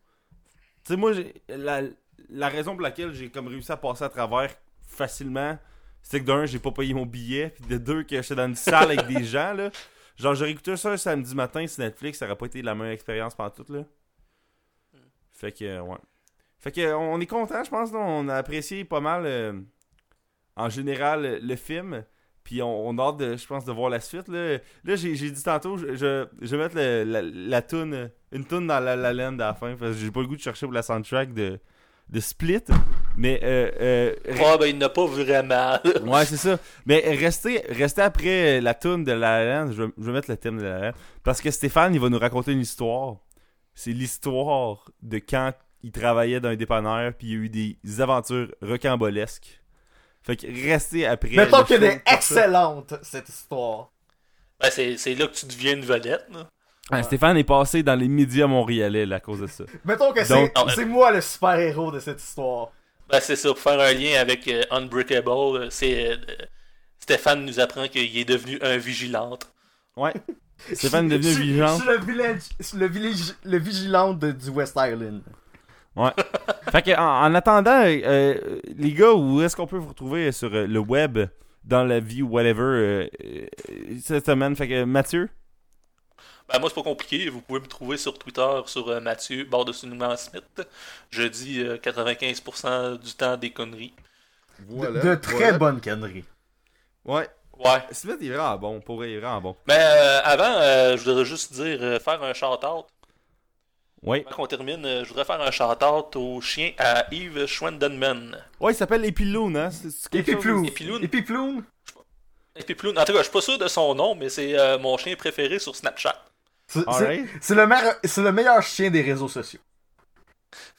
Tu sais, moi, j'ai- la, la raison pour laquelle j'ai comme réussi à passer à travers facilement, c'est que d'un, j'ai pas payé mon billet, puis de deux, que j'étais dans une salle avec des gens, là. Genre, j'aurais écouté ça un samedi matin sur Netflix, ça aurait pas été la meilleure expérience pendant tout, là. Fait que, ouais. Fait que, euh, on est content, je pense, on a apprécié pas mal, euh, en général, le film. Puis on, on a hâte, de, je pense, de voir la suite. Là, là j'ai dit tantôt, je, je, je vais mettre le- la, la toune, euh, une toune dans la, la laine à la fin, parce que j'ai pas le goût de chercher pour la soundtrack de, de Split. Mais, euh, euh, Ah, ben il n'a pas vraiment. ouais, c'est ça. Mais restez, restez après la toune de La La Land, je, vais- je vais mettre le thème de La La Land, parce que Stéphane, il va nous raconter une histoire. C'est l'histoire de quand il travaillait dans un dépanneur, puis il y a eu des aventures rocambolesques. Fait que restez après. Mettons le qu'elle est excellente, cette histoire. Ben, c'est c'est là que tu deviens une vedette. Là. Ah, Stéphane est passé dans les médias montréalais là, à cause de ça. Mettons que c'est c'est moi le super-héros de cette histoire. Ben, c'est ça, pour faire un lien avec euh, Unbreakable, euh, c'est. euh, Stéphane nous apprend qu'il est devenu un vigilante. Ouais. Stéphane est devenu Je suis- vigilant. Je suis le, village, le, village, le vigilant de- du West Island. Ouais. fait que en, en attendant, euh, les gars, où est-ce qu'on peut vous retrouver sur euh, le web, dans la vie whatever, euh, cette semaine? Fait que Mathieu? Ben, moi, c'est pas compliqué. Vous pouvez me trouver sur Twitter, sur euh, Mathieu, bord de Smith. Je dis euh, 95% du temps des conneries. De, de très bonnes conneries. Ouais. Ouais. Smith il est vraiment bon, pour vrai, il est vraiment bon. Mais euh, avant, euh, je voudrais juste dire, euh, faire un shout-out. Ouais. Avant qu'on termine, euh, je voudrais faire un shout-out au chien à Yves Schwendenman. Ouais, il s'appelle Epiloon, hein? C'est- c'est quelque chose- Épiploun. Épiploun. Épiploun. Et puis, Ploun- en tout cas, je suis pas sûr de son nom, mais c'est euh, mon chien préféré sur Snapchat. C'est le, meilleur- c'est le meilleur chien des réseaux sociaux.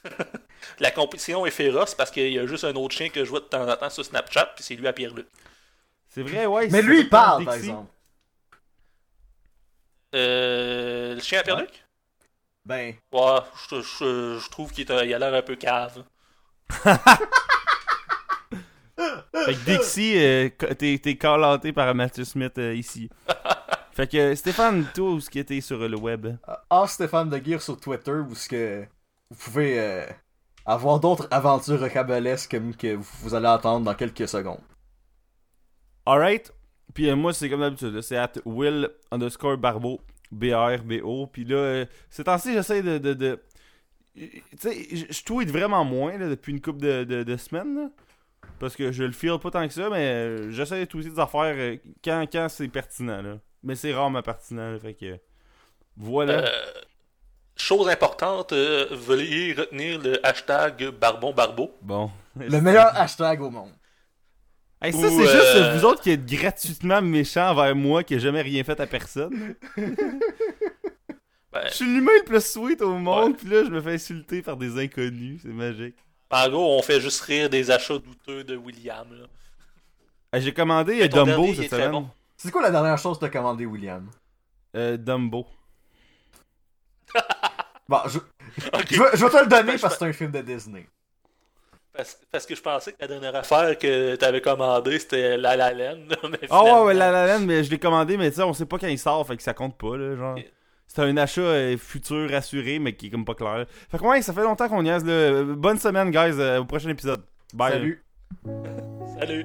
La compétition est féroce parce qu'il y a juste un autre chien que je vois de temps en temps sur Snapchat, puis c'est lui à Pierre-Luc. C'est vrai, ouais. Mais lui, il parle, par exemple. Euh, le chien à Pierre-Luc? Ben, Ouais, je, je- je trouve qu'il est un- il a l'air un peu cave. Fait que Dixie, euh, t'es t'es call-outé par Mathieu Smith euh, ici. fait que Stéphane, toi, où est-ce que t'es sur le web? ah Stéphane de Gear sur Twitter, où ce que vous pouvez euh, avoir d'autres aventures rocambolesques que, vous, allez attendre dans quelques secondes. Alright. Puis euh, moi, c'est comme d'habitude, c'est at Will underscore Barbeau, B-R-B-O. Puis là, euh, ces temps-ci, j'essaie de. de, de- Tu sais, je- tweet vraiment moins là, depuis une couple de, de, de semaines. là. parce que je le feel pas tant que ça, mais euh, j'essaie de tweeter des affaires euh, quand, quand c'est pertinent. Là. Mais c'est rarement pertinent. là, fait que. Voilà. Euh, chose importante, euh, veuillez retenir le hashtag Barbon Barbeau. Bon. Le meilleur hashtag au monde. Hey, ça, c'est juste euh, vous autres qui êtes gratuitement méchants envers moi qui ai jamais rien fait à personne. Ben, Je suis l'humain le plus sweet au monde, puis là, je me fais insulter par des inconnus. C'est magique. en gros, on fait juste rire des achats douteux de William. Là. Hey, J'ai commandé Mais euh, Dumbo cette semaine. bon. C'est quoi la dernière chose que t'as commandé, William? Euh, Dumbo. Bon, je, vais, je vais te le donner Ben, parce que c'est un film de Disney. Parce, parce que je pensais que la dernière affaire que t'avais commandée, c'était La La mais Ah ouais, finalement- ouais, la la Land, mais je l'ai commandé, mais tu sais, on sait pas quand il sort, fait que ça compte pas, là, genre. C'est un achat euh, futur assuré, mais qui est comme pas clair. Fait que ouais, ça fait longtemps qu'on niaise, là. Bonne semaine, guys, euh, au prochain épisode. Bye. Salut. Salut.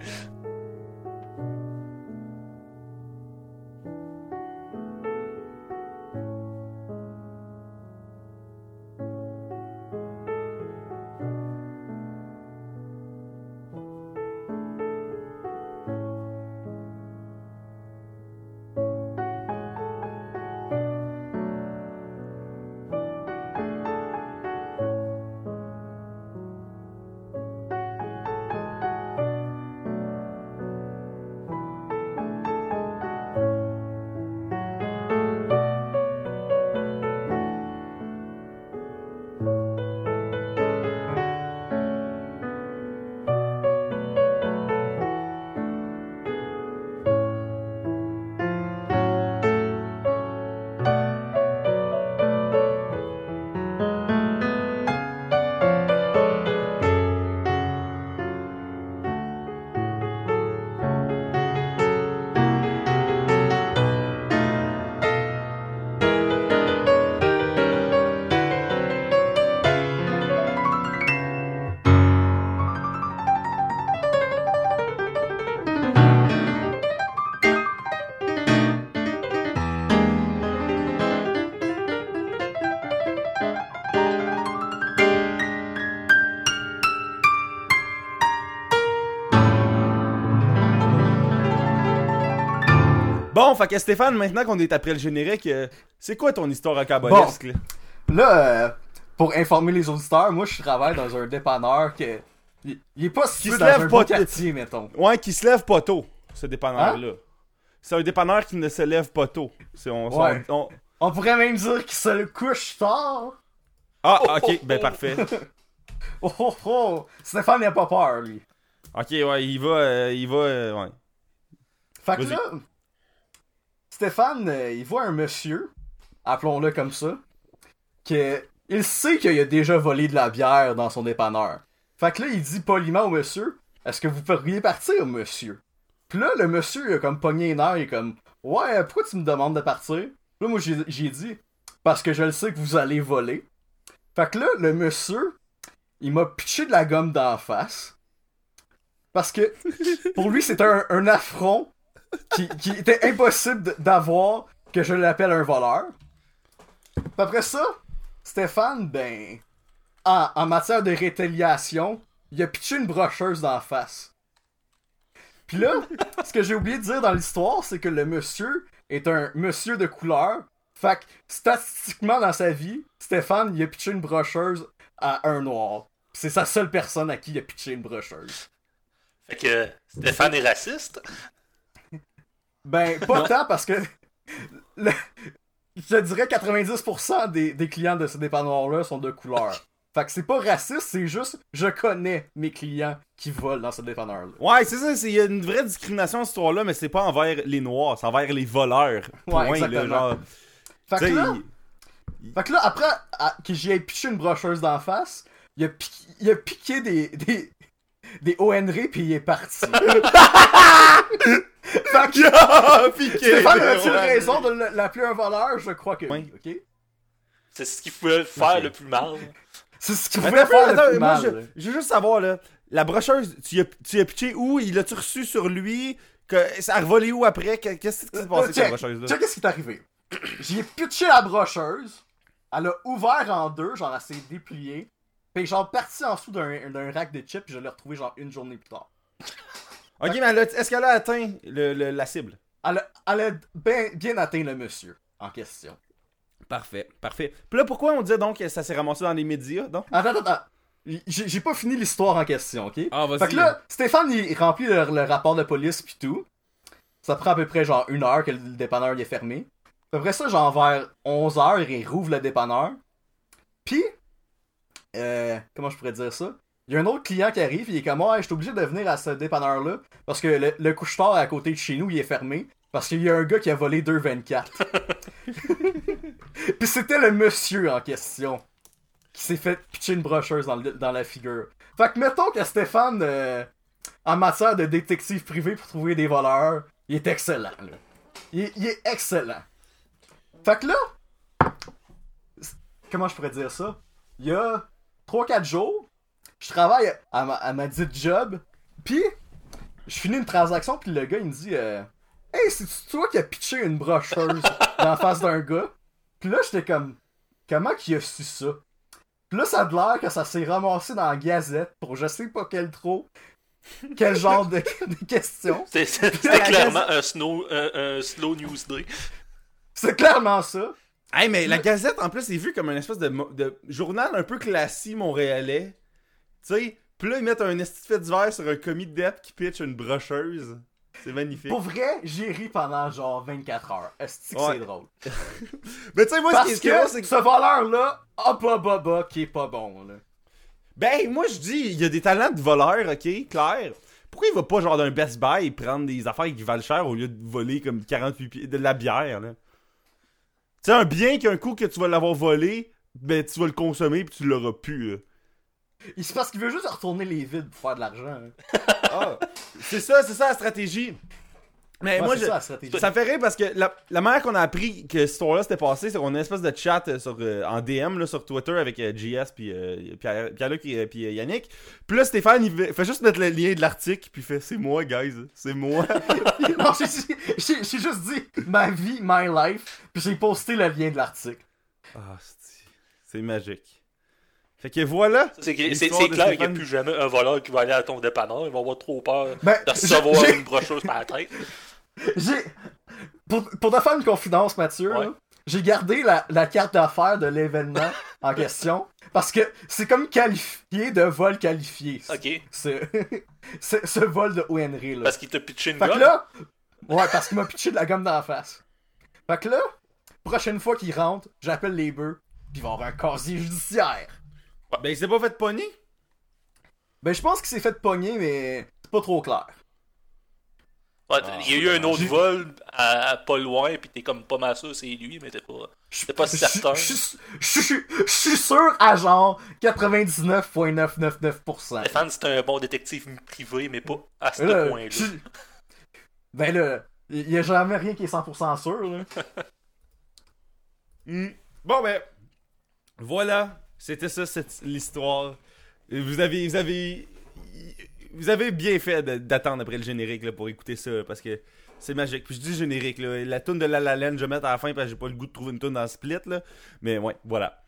Bon, fait que Stéphane, maintenant qu'on est après le générique, euh, c'est quoi ton histoire rocambolesque, là? Là, euh, pour informer les auditeurs, moi je travaille dans un dépanneur que. Il, il est pas situé se dans lève un pas quartier, mettons. Ouais, qui se lève pas tôt, ce Hein? dépanneur-là. C'est un dépanneur qui ne se lève pas tôt. C'est on, Ouais. on- on- On pourrait même dire qu'il se couche tard. Ah, Oh, ok, oh, ben oh. parfait. Oh oh oh! Stéphane n'a pas peur, lui. Ok, ouais, il va, euh, il va, euh, ouais. Fait que là, Stéphane, euh, il voit un monsieur, appelons-le comme ça, que il sait qu'il a déjà volé de la bière dans son dépanneur. Fait que là, il dit poliment au monsieur, est-ce que vous pourriez partir, monsieur? Puis là, le monsieur, il a comme pogné les nerfs, il est comme, ouais, pourquoi tu me demandes de partir? Là, moi, j'ai dit, parce que je le sais que vous allez voler. Fait que là, le monsieur, il m'a pitché de la gomme d'en face. Parce que, pour lui, c'était un affront qui, était impossible d'avoir que je l'appelle un voleur. Puis après ça, Stéphane, ben, en, matière de rétaliation, il a pitché une brocheuse d'en face. Puis là, ce que j'ai oublié de dire dans l'histoire, c'est que le monsieur est un monsieur de couleur. Fait que, statistiquement dans sa vie, Stéphane, il a pitché une brocheuse à un noir. C'est sa seule personne à qui il a pitché une brocheuse. Fait que Stéphane est raciste. Ben, pas tant parce que le- je dirais 90% des, des clients de ce dépanneur-là sont de couleur. Fait que c'est pas raciste, c'est juste je connais mes clients qui volent dans ce dépanneur-là. Ouais, c'est ça, c'est- il y a une vraie discrimination à cette histoire-là, mais c'est pas envers les noirs, c'est envers les voleurs. Point, là, exactement. genre. Fait que là, il- fait que là après à- que j'y ai pitché une brocheuse d'en face, il a, piqué, il a piqué des, des, des ONR puis il est parti. fait que Ah, piqué! Stéphane a-t-il raison de l'appeler un voleur? Je crois que oui, ok? C'est ce qu'il pouvait faire le plus mal. C'est ce qu'il Attends, pouvait faire attends, le plus moi, mal. je, je veux juste savoir, là, la brocheuse, tu y as, tu y as pitché où? Il l'a-tu reçu sur lui? Que, ça a revolé où après? Que- Qu'est-ce qui s'est passé avec la Check, brocheuse-là? check qu'est-ce qui est arrivé. J'ai pitché la brocheuse, elle a ouvert en deux, genre elle s'est dépliée, pis genre parti en dessous d'un d'un rack de chips, pis je l'ai retrouvé genre une journée plus tard. Ok, mais elle a- est-ce qu'elle a atteint le- le- la cible? Elle a, elle a bien, bien atteint le monsieur en question. Parfait, parfait. Puis là, pourquoi on disait donc que ça s'est ramassé dans les médias, donc? Attends, attends, attends. J'ai j'ai pas fini l'histoire en question, ok? Ah, vas-y. Fait que là, Stéphane, il remplit le, le rapport de police pis tout. Ça prend à peu près genre une heure que le dépanneur il est fermé. Après ça, genre vers 11h, il rouvre le dépanneur. Puis, euh, comment je pourrais dire ça? Il y a un autre client qui arrive, il est comme, ouais, je suis obligé de venir à ce dépanneur-là parce que le, le couche-tard à côté de chez nous, il est fermé. Parce qu'il y a un gars qui a volé 2,24. Puis c'était le monsieur en question qui s'est fait pitcher une brocheuse dans, le- dans la figure. Fait que mettons que Stéphane, euh, en matière de détective privé pour trouver des voleurs, il est excellent. Là. Il, est- il est excellent. Fait que là, comment je pourrais dire ça? Il y a 3-4 jours, je travaille à ma, à ma dite job, puis je finis une transaction, puis le gars il me dit euh, Hey, c'est toi qui as pitché une brocheuse dans la face d'un gars? Puis là, j'étais comme Comment qu'il a su ça? Puis là, ça a l'air que ça s'est ramassé dans la gazette pour je sais pas quel trop, quel genre de, de questions. C'était c'était La clairement un, snow, un, un slow news day. C'est clairement ça. Hey, mais la Gazette, en plus, est vue comme une espèce de, mo- de journal un peu classique montréalais. Tu sais, pis là, ils mettent un esti de fait divers sur un commis de dette qui pitch une brocheuse. C'est magnifique. Pour vrai, j'ai ri pendant genre 24 heures. Est-ce que Ouais. c'est drôle? Mais tu sais, moi, ce qui Parce ce qui est drôle, c'est que. ce voleur-là a pas baba qui est pas bon, là. Ben, moi, je dis, il y a des talents de voleur, ok, clair. Pourquoi il va pas, genre, d'un Best Buy et prendre des affaires qui valent cher au lieu de voler comme 48 pieds de la bière, là? Tu sais, un bien qu'un coup que tu vas l'avoir volé, ben, tu vas le consommer puis tu l'auras plus, là. Il c'est parce qu'il veut juste retourner les vides pour faire de l'argent. hein. Ah, c'est ça, c'est ça la stratégie. Mais Ouais, moi, je- ça me fait rire parce que la, la manière qu'on a appris que cette histoire-là s'était passée, c'est qu'on a une espèce de chat euh, sur, euh, en DM là, sur Twitter avec euh, JS puis euh, Pierre- Pierre-Luc et euh, puis, Yannick. Puis là, Stéphane, il fait, juste mettre le lien de l'article, puis il fait C'est moi, guys, c'est moi. non, j'ai- juste dit ma vie, my life, puis j'ai posté le lien de l'article. ah, c'est- c'est magique. Fait que voilà. C'est clair qu'il n'y a plus jamais un voleur qui va aller à ton dépanneur. Il va avoir trop peur Ben, de recevoir une brocheuse par la tête. J'ai. Pour, pour te faire une confidence, Mathieu, Ouais. j'ai gardé la, la carte d'affaires de l'événement en question parce que c'est comme qualifié de vol qualifié. Ok. Ce, ce, ce vol de Henry là. Parce qu'il t'a pitché une Fait que gomme. là. Ouais, parce qu'il m'a pitché de la gomme dans la face. Fait que là, prochaine fois qu'il rentre, j'appelle les bœufs, pis il va y avoir un casier judiciaire. Ben, il s'est pas fait pogner? Ben, je pense qu'il s'est fait pogner, mais c'est pas trop clair. Ouais, Ah, il y a eu un autre vol à, à pas loin, puis t'es comme pas mal sûr c'est lui, mais t'es pas. T'es pas Je- certain. Je suis sûr à genre 99,999%. Stéphane, c'est un bon détective privé, mais pas à ce Là, point-là. Ben là, il y a jamais rien qui est 100% sûr, là. Hmm. Bon, ben, voilà. C'était ça, l'histoire. Vous avez, vous avez, vous avez bien fait d'attendre après le générique pour écouter ça parce que c'est magique. Puis je dis générique la tune de La La Land, je vais mettre à la fin parce que j'ai pas le goût de trouver une tune dans Split là. Mais ouais, voilà.